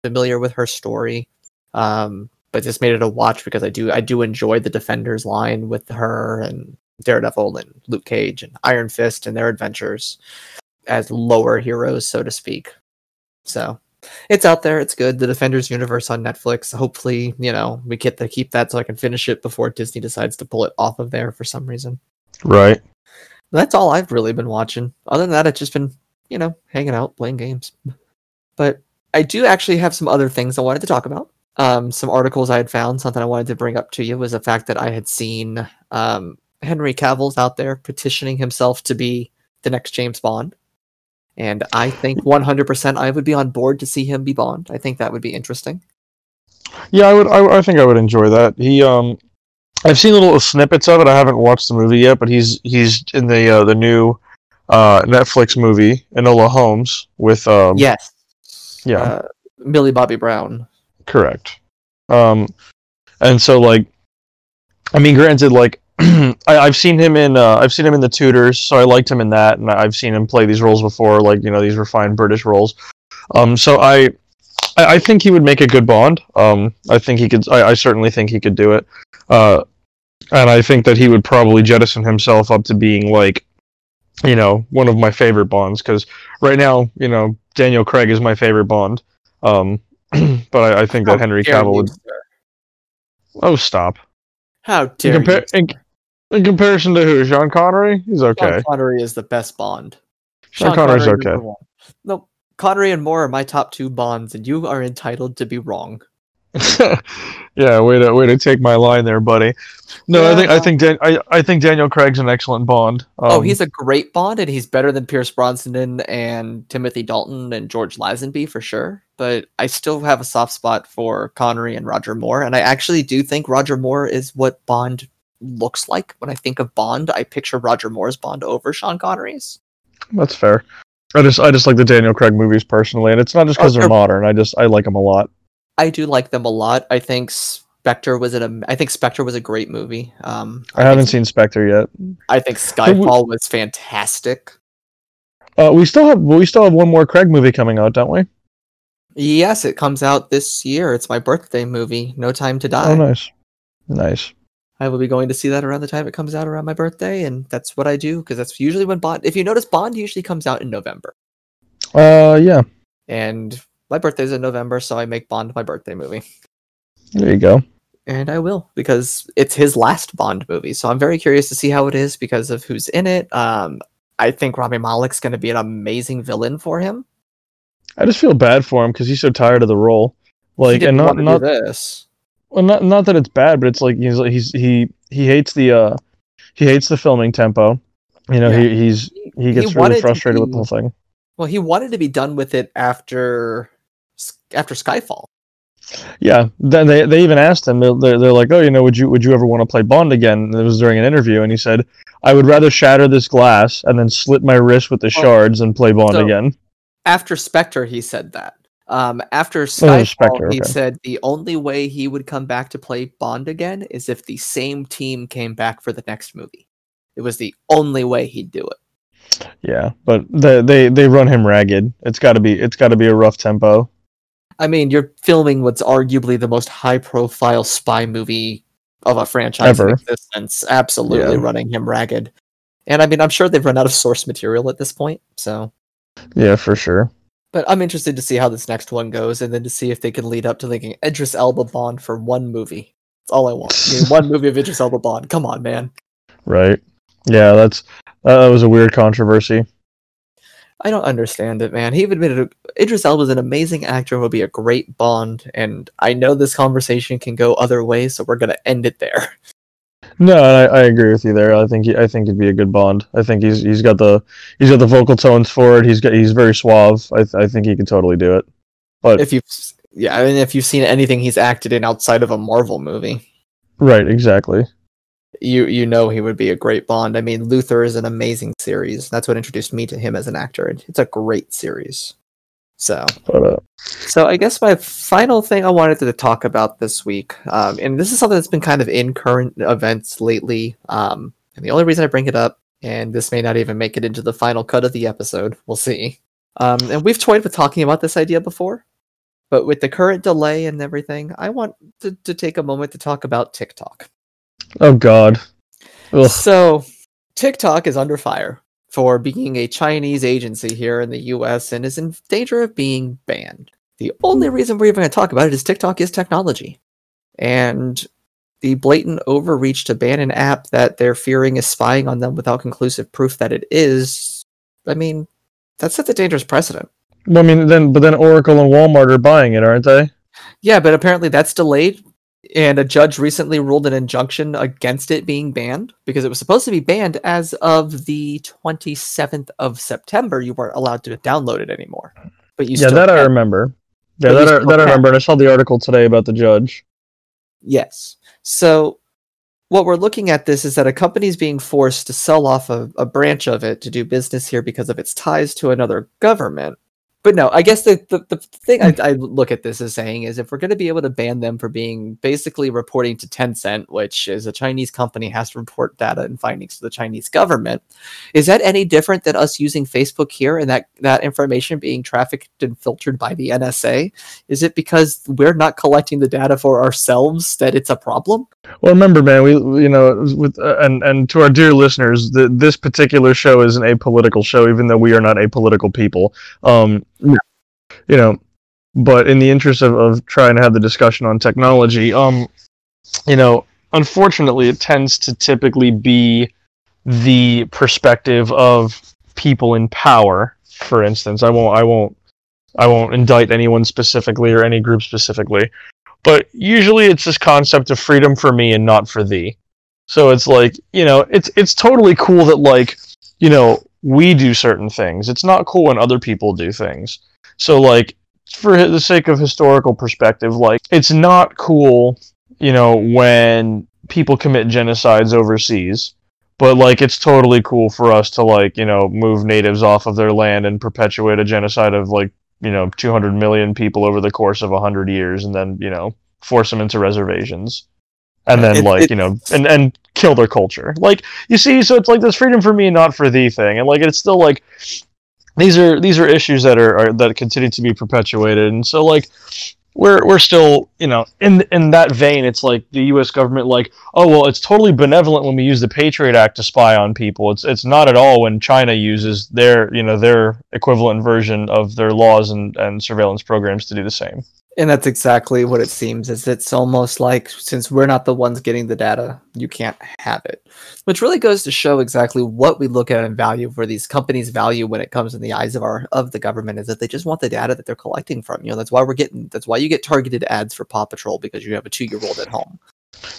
familiar with her story, um, but just made it a watch because I do I do enjoy the Defenders line with her and Daredevil and Luke Cage and Iron Fist and their adventures as lower heroes, so to speak. So it's out there. It's good. The Defenders universe on Netflix. Hopefully, you know, we get to keep that so I can finish it before Disney decides to pull it off of there for some reason. Right. That's all I've really been watching. Other than that, I've just been, you know, hanging out, playing games. But I do actually have some other things I wanted to talk about. Um, some articles I had found, something I wanted to bring up to you was the fact that I had seen um, Henry Cavill's out there petitioning himself to be the next James Bond. And I think 100% I would be on board to see him be Bond. I think that would be interesting. Yeah, I would. I, I think I would enjoy that. He, um, I've seen little snippets of it. I haven't watched the movie yet, but he's he's in the uh, the new uh, Netflix movie Enola Holmes with um, Yes. yeah, Uh, Millie Bobby Brown. correct. Um, and so like, I mean, granted, like I, I've seen him in uh, I've seen him in the Tudors, so I liked him in that, and I've seen him play these roles before, like you know these refined British roles. Um, so I, I, I think he would make a good Bond. Um, I think he could. I, I certainly think he could do it. Uh, and I think that he would probably jettison himself up to being like, you know, one of my favorite Bonds. Because right now, you know, Daniel Craig is my favorite Bond. Um, but I, I think that Henry Cavill would. Oh, stop. How dare you? in, in comparison to who? Sean Connery? He's okay. Sean Connery is the best Bond. Sean Connery's Connery's okay. number one. No, Connery and Moore are my top two Bonds, and you are entitled to be wrong. yeah, way to way to take my line there, buddy. No, I think I think Dan- I, I think Daniel Craig's an excellent Bond. Um, oh, he's a great Bond, and he's better than Pierce Brosnan and Timothy Dalton and George Lazenby for sure. But I still have a soft spot for Connery and Roger Moore, and I actually do think Roger Moore is what Bond looks like. When I think of Bond, I picture Roger Moore's Bond over Sean Connery's. that's fair. I just I just like the Daniel Craig movies personally, and it's not just because Oh, they're modern. I just I like them a lot. I do like them a lot. I think Spectre was an. I think Spectre was a great movie. Um, I haven't think, seen Spectre yet. I think Skyfall was fantastic. Uh, we still have we still have one more Craig movie coming out, don't we? Yes, it comes out this year. It's my birthday movie, No Time to Die. Oh, nice, nice. I will be going to see that around the time it comes out around my birthday, and that's what I do because that's usually when Bond. If you notice, Bond usually comes out in November, Uh, yeah, and my birthday's in November, so I make Bond my birthday movie, there you go. and I will because it's his last Bond movie. So I'm very curious to see how it is because of who's in it. Um, I think Rami Malek's going to be an amazing villain for him. I just feel bad for him because he's so tired of the role. Like, and not not this. Well, not not that it's bad, but it's like he's he's he he hates the uh he hates the filming tempo. You know, Yeah. he he's he gets wanted really frustrated with the whole thing. Well, he wanted to be done with it after after Skyfall. Yeah, then they they even asked him. They're, they're, they're like, oh, you know, would you would you ever want to play Bond again? And it was during an interview, and he said, I would rather shatter this glass and then slit my wrist with the shards and play Bond so- again. After Spectre, he said that. Um, after Oh, Skyfall, Spectre, he okay. said the only way he would come back to play Bond again is if the same team came back for the next movie. It was the only way he'd do it. Yeah, but they they they run him ragged. It's got to be it's got to be a rough tempo. I mean, you're filming what's arguably the most high-profile spy movie of a franchise Ever. in existence, absolutely Yeah. running him ragged. And I mean, I'm sure they've run out of source material at this point. So, Yeah, for sure. But I'm interested to see how this next one goes, and then to see if they can lead up to thinking Idris Elba Bond for one movie. That's all I want. I mean, one movie of Idris Elba Bond. Come on, man. Right. Yeah, that's that was a weird controversy. I don't understand it, man. He admitted Idris Elba is an amazing actor and would be a great Bond, and I know this conversation can go other ways, so we're gonna end it there. No, I, I agree with you there. I think he, I think he'd be a good Bond. I think he's he's got the he's got the vocal tones for it. He's got he's very suave. I I think he could totally do it. But If you've, yeah, I mean, if you've seen anything he's acted in outside of a Marvel movie, right, exactly. you you know he would be a great Bond. I mean, Luther is an amazing series. That's what introduced me to him as an actor. It's a great series. So, uh, so I guess my final thing I wanted to talk about this week, um, and this is something that's been kind of in current events lately. Um, and the only reason I bring it up, and this may not even make it into the final cut of the episode, we'll see. Um, and we've toyed with talking about this idea before, but with the current delay and everything, I want to, to take a moment to talk about TikTok. oh god. Ugh. So, TikTok is under fire for being a Chinese agency here in the US and is in danger of being banned. The only hmm. reason we're even going to talk about it is TikTok is technology. And the blatant overreach to ban an app that they're fearing is spying on them without conclusive proof that it is, I mean, that sets a dangerous precedent. Well, I mean, then but then Oracle and Walmart are buying it, aren't they? Yeah, but apparently that's delayed. And a judge recently ruled an injunction against it being banned because it was supposed to be banned as of the 27th of September. You weren't allowed to download it anymore. But you yeah, that I remember. Yeah, But that I, that I remember. And I saw the article today about the judge. Yes. So what we're looking at this is that a company is being forced to sell off a, a branch of it to do business here because of its ties to another government. But no, I guess the, the, the thing I, I look at this as saying is if we're going to be able to ban them for being basically reporting to Tencent, which is a Chinese company, has to report data and findings to the Chinese government, is that any different than us using Facebook here and that, that information being trafficked and filtered by the NSA? Is it because we're not collecting the data for ourselves that it's a problem? Well, remember, man, we you know with uh, and and to our dear listeners, the, this particular show isn't a political show, even though we are not apolitical people. Um. You know, but in the interest of, of trying to have the discussion on technology, um, you know, unfortunately, it tends to typically be the perspective of people in power. For instance, I won't, I won't, I won't indict anyone specifically or any group specifically but usually it's this concept of freedom for me and not for thee. So it's like, you know, it's it's totally cool that like, you know, we do certain things. It's not cool when other people do things. So like for the sake of historical perspective, like it's not cool, you know, when people commit genocides overseas. But like it's totally cool for us to like, you know, move natives off of their land and perpetuate a genocide of like you know 200 million people over the course of 100 years and then you know force them into reservations and then It- like it- you know and and kill their culture. Like you see so it's like this freedom for me and not for thee thing. And like it's still like these are these are issues that are, are that continue to be perpetuated. And so like we're we're still you know in in that vein it's like the US government like oh well it's totally benevolent when we use the Patriot Act to spy on people. It's it's not at all when China uses their you know their equivalent version of their laws and and surveillance programs to do the same And that's exactly what it seems. Is it's almost like since we're not the ones getting the data, you can't have it. Which really goes to show exactly what we look at and value for these companies value when it comes in the eyes of our of the government is that they just want the data that they're collecting from you. Know, That's why we're getting that's why you get targeted ads for Paw Patrol because you have a two year old at home.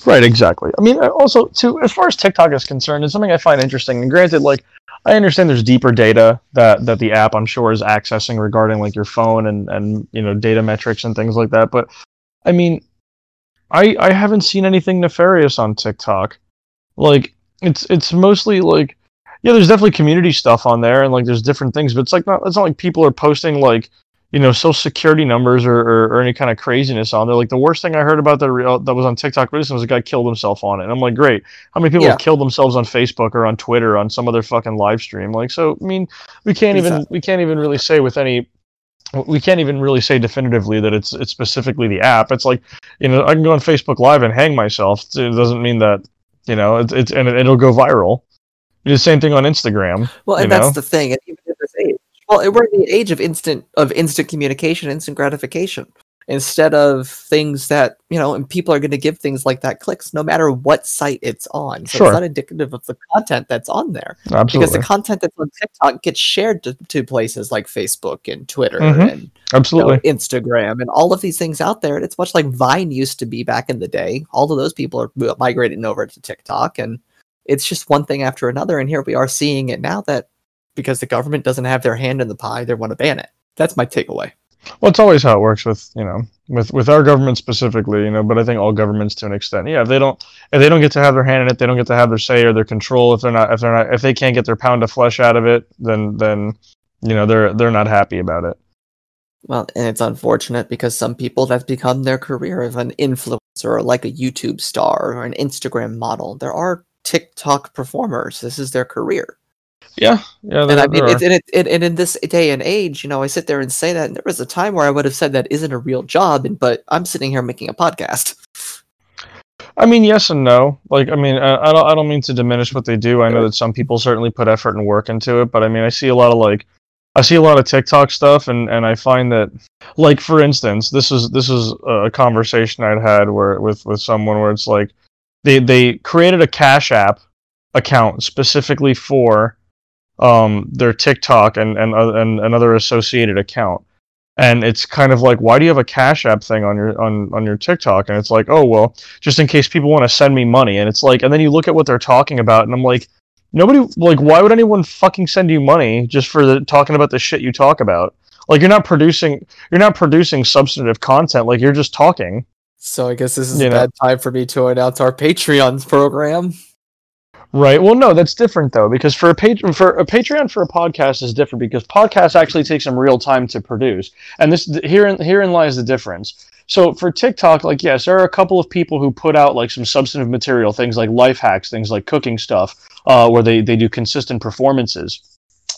Right, exactly. I mean, uh, also too, as far as TikTok is concerned, it's something I find interesting. And granted, like, I understand there's deeper data that that the app I'm sure is accessing regarding like your phone and and you know data metrics and things like that. But I mean, I I haven't seen anything nefarious on TikTok. Like, it's it's mostly like, yeah, there's definitely community stuff on there, and like there's different things, but it's like not it's not like people are posting like you know social security numbers or, or, or any kind of craziness on there. Like the worst thing I heard about that re- that was on TikTok recently was a guy killed himself on it. And I'm like, great. How many people Yeah. have killed themselves on Facebook or on Twitter or on some other fucking live stream? Like, so I mean, we can't even we can't even really say with any we can't even really say definitively that it's it's specifically the app. It's like you know I can go on Facebook Live and hang myself. It doesn't mean that you know it's, it's and it'll go viral. The same thing on Instagram. Well, and that's know? the thing. And even at this age, well, we're in the age of instant of instant communication, instant gratification. Instead of things that you know, and people are going to give things like that clicks, no matter what site it's on. So Sure. it's not indicative of the content that's on there, Absolutely. because the content that's on TikTok gets shared to, to places like Facebook and Twitter Mhm. and you know, absolutely. Instagram and all of these things out there. And it's much like Vine used to be back in the day. All of those people are migrating over to TikTok, and it's just one thing after another. And here we are seeing it now that because the government doesn't have their hand in the pie, they want to ban it. That's my takeaway. Well, it's always how it works with you know with with our government specifically, you know. But I think all governments to an extent, yeah. If they don't if they don't get to have their hand in it, they don't get to have their say or their control. If they're not if they're not if they can't get their pound of flesh out of it, then then you know they're they're not happy about it. Well, and it's unfortunate because some people that's become their career of an influencer or like a YouTube star or an Instagram model. There are TikTok performers. This is their career. Yeah, yeah. and I mean, are. and, it, and, and in this day and age, you know, I sit there and say that, and there was a time where I would have said that isn't a real job, and but I'm sitting here making a podcast. I mean, yes and no. Like, I mean, I, I don't I don't mean to diminish what they do. I know that some people certainly put effort and work into it, but I mean, I see a lot of like I see a lot of TikTok stuff, and and I find that, like for instance, this is this is a conversation I'd had where with with someone where it's like they they created a Cash App account specifically for um their TikTok and and oth- and another associated account. And it's kind of like, why do you have a Cash App thing on your on on your TikTok? And it's like, oh well, just in case people want to send me money. And it's like, and then you look at what they're talking about, and I'm like, nobody like, why would anyone fucking send you money just for the talking about the shit you talk about? Like you're not producing you're not producing substantive content. Like you're just talking. So I guess this is You a know. bad time for me to announce our Patreon program. Right. Well, no, that's different though, because for a patron for a Patreon for a podcast is different because podcasts actually take some real time to produce, and this herein herein lies the difference. So for TikTok, like yes, there are a couple of people who put out like some substantive material, things like life hacks, things like cooking stuff, uh, where they they do consistent performances.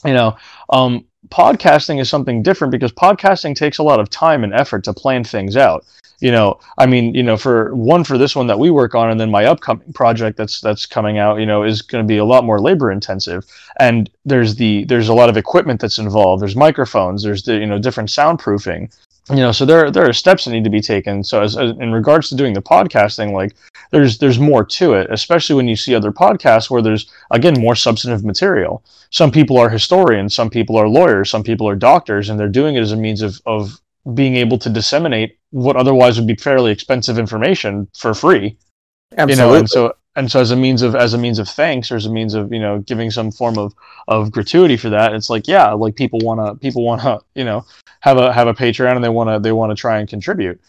You know, um, podcasting is something different because podcasting takes a lot of time and effort to plan things out you know i mean you know for one for this one that we work on and then my upcoming project that's that's coming out you know is going to be a lot more labor intensive. And there's the there's a lot of equipment that's involved. There's microphones. There's the you know different soundproofing. You know so there there are steps that need to be taken. So as, as in regards to doing the podcasting like there's there's more to it especially when you see other podcasts where there's again more substantive material. Some people are historians some people are lawyers some people are doctors and they're doing it as a means of of being able to disseminate what otherwise would be fairly expensive information for free. You know and so and so as a means of as a means of thanks or as a means of you know giving some form of of gratuity for that it's like yeah like people want to people want to you know have a have a patreon and they want to they want to try and contribute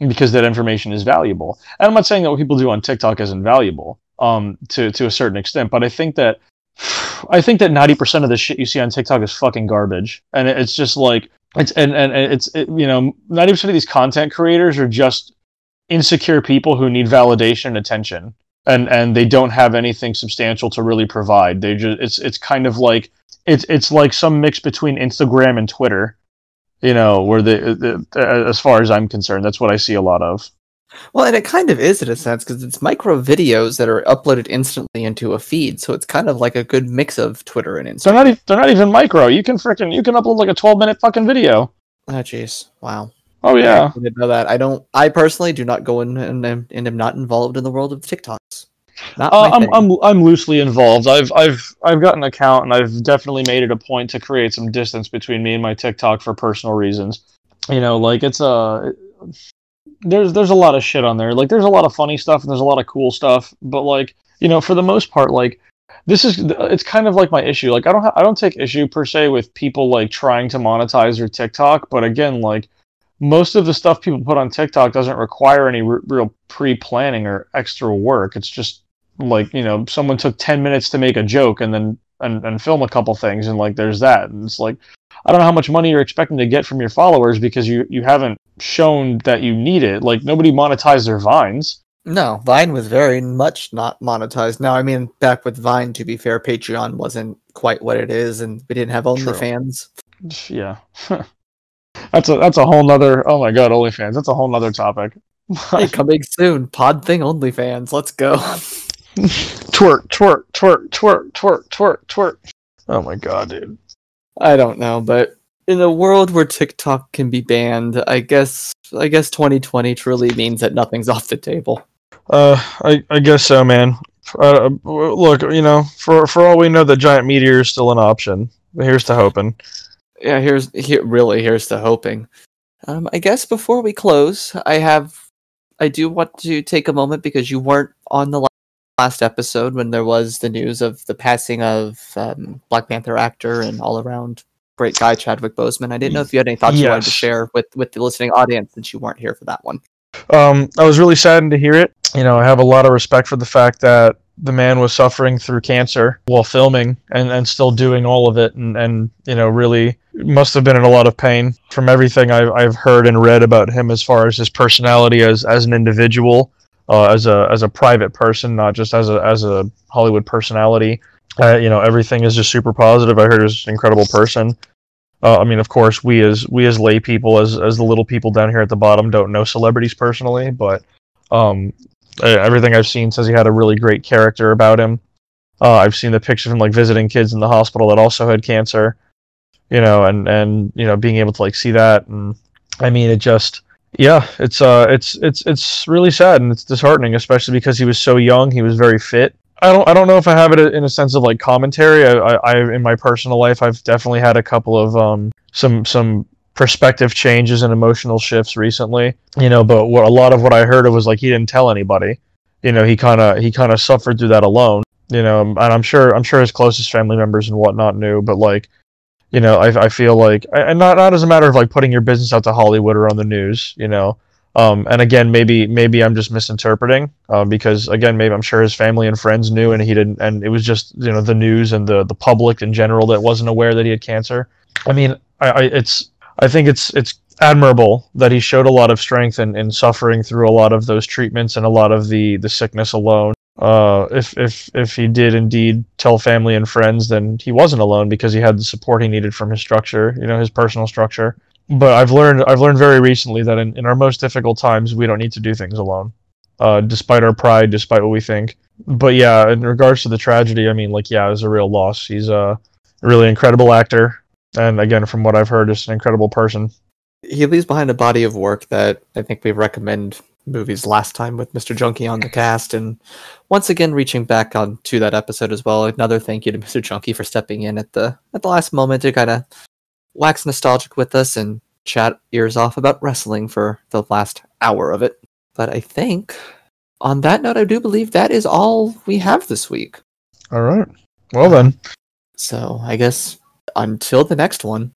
because that information is valuable. And i'm not saying that what people do on tiktok isn't valuable um to to a certain extent but i think that i think that 90% of the shit you see on tiktok is fucking garbage. And it's just like it's and and it's it, you know 90% of these content creators are just insecure people who need validation and attention. And and they don't have anything substantial to really provide. They just it's it's kind of like it's it's like some mix between instagram and twitter you know where the, the as far as i'm concerned. That's what i see a lot of Well, and it kind of is in a sense because it's micro videos that are uploaded instantly into a feed, so it's kind of like a good mix of Twitter and they're Instagram. not e- they're not even micro you can freaking you can upload like a 12 minute fucking video Oh, jeez, wow. oh yeah I didn't know that. I don't. I personally do not go in and, am- and am not involved in the world of TikToks. Not Uh, I'm, thing. I'm I'm loosely involved. I've I've I've got an account and I've definitely made it a point to create some distance between me and my TikTok for personal reasons. You know, like it's a there's there's a lot of shit on there. Like there's a lot of funny stuff and there's a lot of cool stuff, but like you know, for the most part, like this is it's kind of like my issue. Like I don't ha- I don't take issue per se with people like trying to monetize their TikTok, but again, like most of the stuff people put on TikTok doesn't require any r- real pre-planning or extra work. It's just like you know someone took 10 minutes to make a joke and then and, and film a couple things and like there's that and it's like i don't know how much money you're expecting to get from your followers because you you haven't shown that you need it like nobody monetized their vines No, Vine was very much not monetized. Now, I mean, back with Vine, to be fair, Patreon wasn't quite what it is, and we didn't have. OnlyFans. yeah That's a that's a whole nother. Oh my god, OnlyFans. That's a whole nother topic. Hey, coming soon. Pod thing OnlyFans. Let's go. twerk, twerk, twerk, twerk, twerk, twerk, twerk. Oh my god, dude. I don't know, but in a world where TikTok can be banned, I guess I guess 2020 truly means that nothing's off the table. Uh, I I guess so, man. Uh, look, you know, for for all we know, the giant meteor is still an option. But here's to hoping. Yeah, here's here really here's to hoping. Um, I guess before we close, I have I do want to take a moment because you weren't on the last episode when there was the news of the passing of um, Black Panther actor and all around great guy Chadwick Boseman. I didn't know if you had any thoughts you wanted to share with with the listening audience since you weren't here for that one. Um, I was really saddened to hear it. You know, I have a lot of respect for the fact that the man was suffering through cancer while filming and, and still doing all of it and, and you know really must have been in a lot of pain from everything I've, I've heard and read about him as far as his personality as, as an individual uh, as a as a private person not just as a as a Hollywood personality uh, you know everything is just super positive I heard he was an incredible person uh, I mean of course we as we as lay people as as the little people down here at the bottom don't know celebrities personally but um everything I've seen says he had a really great character about him. Uh, I've seen the picture of him like visiting kids in the hospital that also had cancer, you know, and and you know being able to like see that, and I mean it just yeah, it's uh it's it's it's really sad and it's disheartening, especially because he was so young, he was very fit. I don't I don't know if I have it in a sense of like commentary. I, I, I in my personal life I've definitely had a couple of um some some perspective changes and emotional shifts recently you know but what a lot of what i heard of was like he didn't tell anybody you know he kind of he kind of suffered through that alone you know and i'm sure i'm sure his closest family members and whatnot knew but like you know i, I feel like and not not as a matter of like putting your business out to hollywood or on the news you know um and again maybe maybe i'm just misinterpreting um because again maybe i'm sure his family and friends knew and he didn't and it was just you know the news and the the public in general that wasn't aware that he had cancer i mean i, I it's I think it's it's admirable that he showed a lot of strength in, in suffering through a lot of those treatments and a lot of the, the sickness alone. Uh, if if if he did indeed tell family and friends, then he wasn't alone because he had the support he needed from his structure, you know, his personal structure. But I've learned I've learned very recently that in, in our most difficult times we don't need to do things alone. Uh, despite our pride, despite what we think. But yeah, in regards to the tragedy, I mean, like, yeah, it was a real loss. He's a really incredible actor and again from what i've heard just an incredible person He leaves behind a body of work that I think we recommend movies last time with Mr. Junkie on the cast, and once again reaching back on to that episode as well. Another thank you to Mr. Junkie for stepping in at the at the last moment to kind of wax nostalgic with us and chat ears off about wrestling for the last hour of it. But I think on that note, I do believe that is all we have this week. all right well then So I guess until the next one,